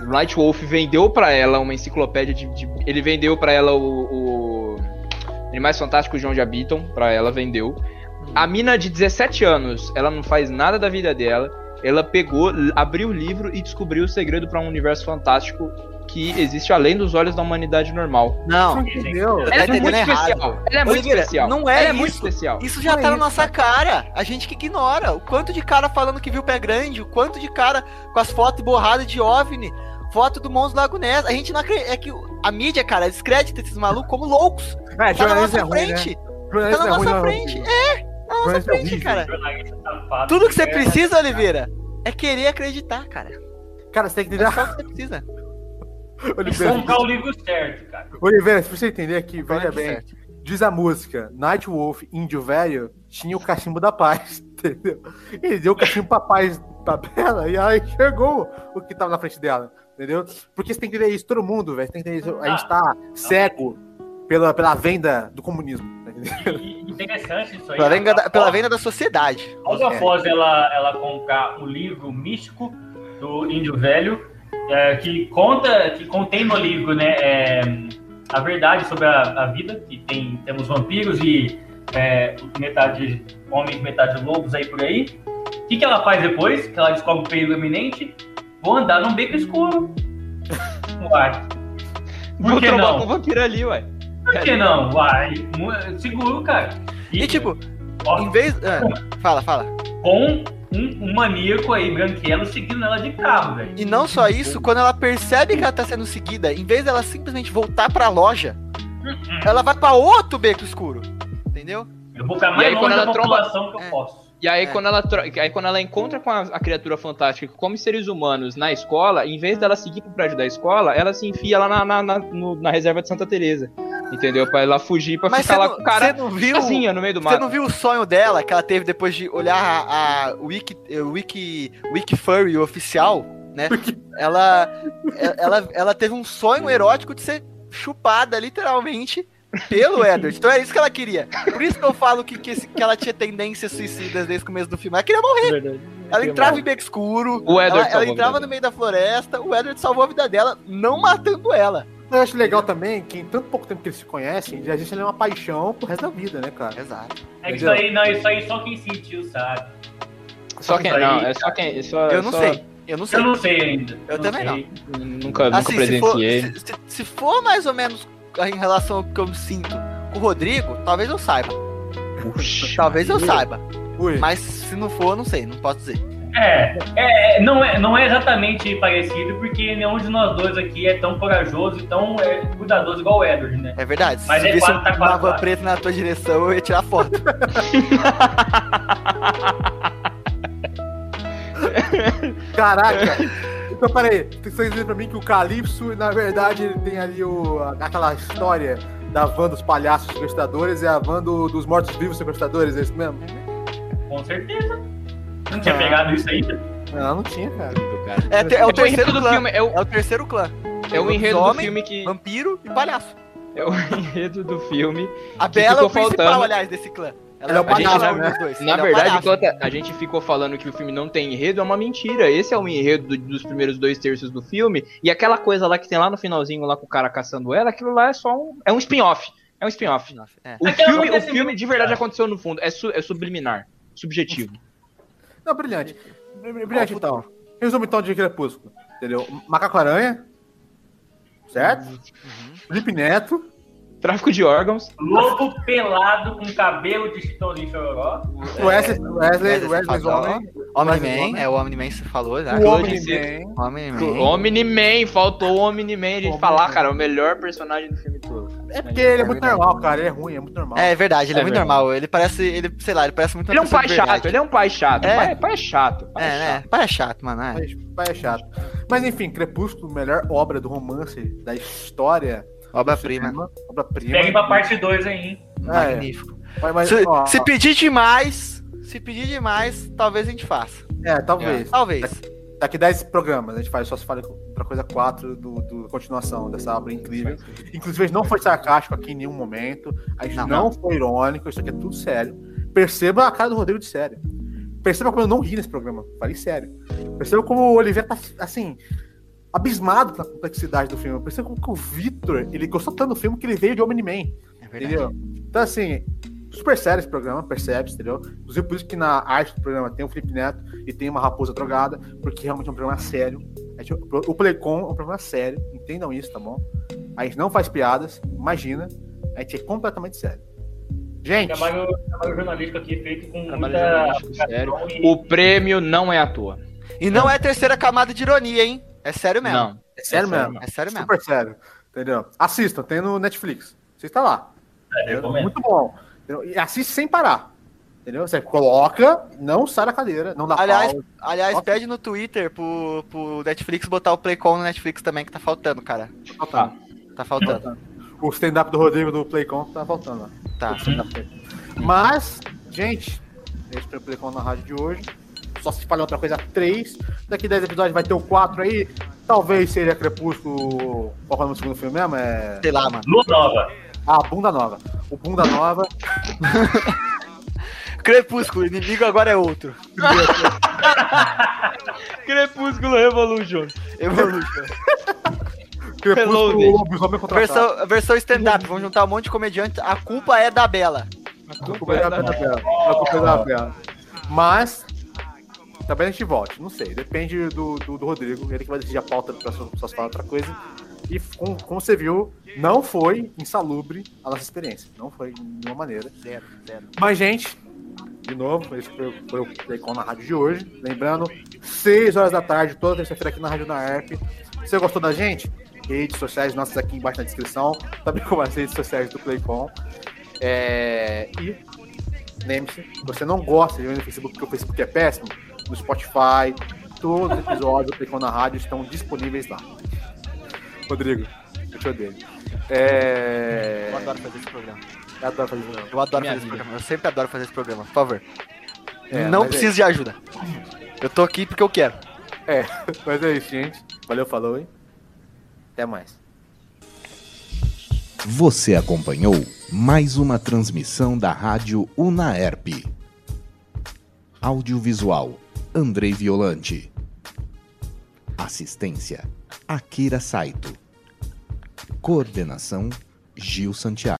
Night Wolf vendeu para ela uma enciclopédia de, de ele vendeu para ela o, o, Animais Fantásticos de Onde Habitam, para ela vendeu. A mina de 17 anos, ela não faz nada da vida dela. Ela pegou, abriu o livro e descobriu o segredo para um universo fantástico que existe além dos olhos da humanidade normal. Não, entendeu? Ela é muito especial. Ela é muito especial. Não é, é muito especial. Isso já não tá é na nossa cara. A gente que ignora. O quanto de cara falando que viu pé grande, o quanto de cara com as fotos borradas de OVNI foto do Monstro Lago Ness. A gente não acredita. É que a mídia, cara, descredita esses malucos como loucos. É, tá na nossa é ruim, frente. Né? Tá na nossa é frente. É, na nossa Mas é frente, horrível. cara. Tudo que você É, precisa, Oliveira, é querer acreditar, cara. Cara, você tem que É entender. só o que você precisa. Oliveira, Comprar o livro certo, cara. Oliveira, se você entender aqui, veja bem. certo. Diz a música, Night Wolf, Índio Velho, tinha o cachimbo da paz, entendeu? Ele deu o cachimbo pra paz pra Bela e ela enxergou o que tava na frente dela, entendeu? Porque você tem que entender isso, todo mundo, velho, você tem que entender isso. A gente tá cego pela, pela venda do comunismo, tá entendendo? E- e Interessante isso aí. Pela venda, da, pela venda da sociedade. Logo após ela, ela comprar o livro místico do Índio Velho, é, que conta, que contém no livro, né, é, a verdade sobre a, a vida, que tem, temos vampiros e é, metade homens, metade lobos aí por aí. O que, que ela faz depois? Que ela descobre o perigo iminente? Vou andar num beco escuro. Uai. Por Vou trombar não? com o vampiro ali, ué. Por que não? Uai, mu- seguro, cara. E tipo, ó, em vez. ah, fala, fala. com um, um maníaco aí, branquelo, seguindo ela de carro, velho. E não só isso, quando ela percebe que ela tá sendo seguida, em vez dela simplesmente voltar pra loja, ela vai pra outro beco escuro. Entendeu? Eu vou ficar E mais aí, longe quando da tromba- população que eu É. posso. E aí, É. quando ela aí, quando ela encontra com a, a criatura fantástica que come seres humanos na escola, em vez dela seguir pro prédio da escola, ela se enfia lá na, na, na, no- na reserva de Santa Teresa. Entendeu? Pra ela fugir, pra Mas ficar você lá não- com o cara você não viu- sozinha no meio do Você mato. não viu o sonho dela que ela teve depois de olhar a, a Wiki, eh, Wiki, Wiki Furry oficial, né? Ela, ela, ela teve um sonho erótico de ser chupada, literalmente, pelo Edward. Então é isso que ela queria. Por isso que eu falo que, que, esse- que ela tinha tendências suicidas desde o começo do filme. Ela queria morrer. Verdade. Ela entrava em beco escuro, O Edward ela, ela entrava no meio da floresta, o Edward salvou a vida dela, não matando ela. Eu acho legal também que em tanto pouco tempo que eles se conhecem, já existe ali uma paixão pro resto da vida, né, cara? Exato. É que isso aí, não, isso aí só quem sentiu, sabe? Só quem não, é só quem. é Só, Eu não só- sei. Eu não sei. Eu não sei ainda. Eu também sei. Nunca, nunca Assim, se for, presenciei. se, se- se for mais ou menos em relação ao que eu sinto com o Rodrigo, talvez eu saiba. Puxa. Talvez eu saiba. Ui, Mas se não for, eu não sei, não posso dizer. É, é, não é, não é exatamente parecido, porque nenhum de nós dois aqui é tão corajoso e tão é, cuidadoso igual o Edward, né? É verdade. Mas se é quase- tá van lá. preta na tua direção, eu ia tirar foto. Caraca! Então, peraí, vocês dizendo pra mim que o Calypso, na verdade, ele tem ali o, aquela história da van dos palhaços sequestradores e a van do- dos mortos-vivos sequestradores, é isso mesmo? Com certeza. Não tinha Ah. pegado isso ainda. Não, não tinha, cara. É, é o É o terceiro enredo do clã. filme, é o, É o terceiro clã. é o enredo do filme que. Vampiro e palhaço. É o enredo do filme. A Que Bela é o principal, faltando. aliás, desse clã. Ela é o não né? Na Ela é verdade, palhaço. enquanto a gente ficou falando que o filme não tem enredo, é uma mentira. Esse é o enredo do- dos primeiros dois terços do filme. E aquela coisa lá que tem lá no finalzinho, lá com o cara caçando ela, aquilo lá é só um. É um spin-off. É um spin-off. É. O filme, o filme de verdade cara. aconteceu no fundo. É, su- é subliminar. Subjetivo. Não, brilhante. Brilhante, então. Resumo, então, de Crepúsculo. Entendeu? Macaco-Aranha. Certo? Felipe Neto. Tráfico de órgãos. Lobo pelado com cabelo de chitãozinho chororó. Wesley, Wesley, Wesley. Homem. Omni-Man, é o Omni-Man que você falou, né? O. Omni-Man. Omni-Man, faltou o Omni-Man. A gente falar, cara, o melhor personagem do filme todo. É porque ele é muito normal, cara. Ele é ruim, é muito normal. É verdade, ele é, É muito verdade. normal. Ele parece, ele, sei lá, ele parece muito Ele é um pai chato, ele é um pai chato. É. Pai, pai é chato. Pai É, é, né? chato. Pai é chato, mano. É. Mas é chato. Mas enfim, Crepúsculo, melhor obra do romance da história. Obra-prima. Obra-prima. Pegue pra parte 2 aí, hein? Magnífico. Mas, mas, Se, ó, se pedir demais, se pedir demais, talvez a gente faça. É, talvez. Talvez. Daqui 10 programas a gente faz só se fala outra coisa 4 do, do continuação dessa obra incrível. Inclusive, a gente não foi sarcástico aqui em nenhum momento. A gente Não. não, foi irônico, isso aqui é tudo sério. Perceba a cara do Rodrigo de sério. Perceba como eu não ri nesse programa. Falei sério. Perceba como o Oliveira tá, assim, abismado pela complexidade do filme. Perceba como que o Victor, ele gostou tanto do filme que ele veio de Omni-Man. É verdade. Entendeu? Então, assim, super sério esse programa, percebe, entendeu? Inclusive, por isso que na arte do programa tem o Felipe Neto e tem uma raposa drogada, porque realmente é um programa sério. A gente- O Playcom é um programa sério, entendam isso, tá bom? A gente não faz piadas, imagina, a gente é completamente sério. Gente, Trabalho, trabalho jornalístico aqui feito com Trabalho muita jornalístico sério. e- O prêmio não é à toa. E não é terceira camada de ironia, hein? É sério mesmo. Não. é sério é sério mesmo, É sério mesmo. super sério, entendeu? Assistam, tem no Netflix, você está lá. É. Muito bom. entendeu? E assiste sem parar. Entendeu? Você coloca, não sai da cadeira, não dá aliás, pausa. Aliás, Nossa. pede no Twitter pro, pro Netflix botar o Playcom no Netflix também, que tá faltando, cara. Tá faltando. Tá faltando. O stand-up do Rodrigo do Playcom tá faltando. ó. Tá. Mas, gente, esse foi o Playcom na rádio de hoje. Só se espalhar outra coisa 3. Daqui 10 episódios vai ter o 4 aí. Talvez seja Crepúsculo. Qual é o nome do segundo filme mesmo? É. Sei lá, mano. Lua Nova. Ah, Bunda Nova. O Bunda Nova. Crepúsculo, inimigo agora é outro. Crepúsculo Revolution. Evolution. Crepúsculo. Lobisomem versão versão stand-up, vamos juntar um monte de comediante. A culpa é da Bela. A A culpa é da Bela. A culpa é da Bela. Mas, talvez a gente volte, não sei. Depende do, do, do Rodrigo, ele que vai decidir a pauta para pessoas falar outra coisa. E como, como você viu, não foi insalubre a nossa experiência. Não foi de nenhuma maneira. Zero, zero. Mas, gente, de novo, esse foi, foi o Playcom na rádio de hoje. Lembrando, 6 horas da tarde, toda terça-feira aqui na Rádio na ERP. Você gostou da gente, redes sociais nossas aqui embaixo na descrição, também como as redes sociais do Playcom. É, e lembre-se, se você não gosta de ver no Facebook, porque o Facebook é péssimo, no Spotify, todos os episódios do na rádio estão disponíveis lá. Rodrigo, eu te odeio. É... Eu adoro fazer esse programa. Eu adoro fazer isso. Eu adoro Minha fazer esse programa. Eu sempre adoro fazer esse programa. Por favor. É, não é preciso de ajuda. Eu tô aqui porque eu quero. É, mas é isso, gente. Valeu, falou, hein? Até mais. Você acompanhou mais uma transmissão da Rádio Unaerp. Audiovisual Andrei Violante. Assistência Akira Saito. Coordenação Gil Santiago.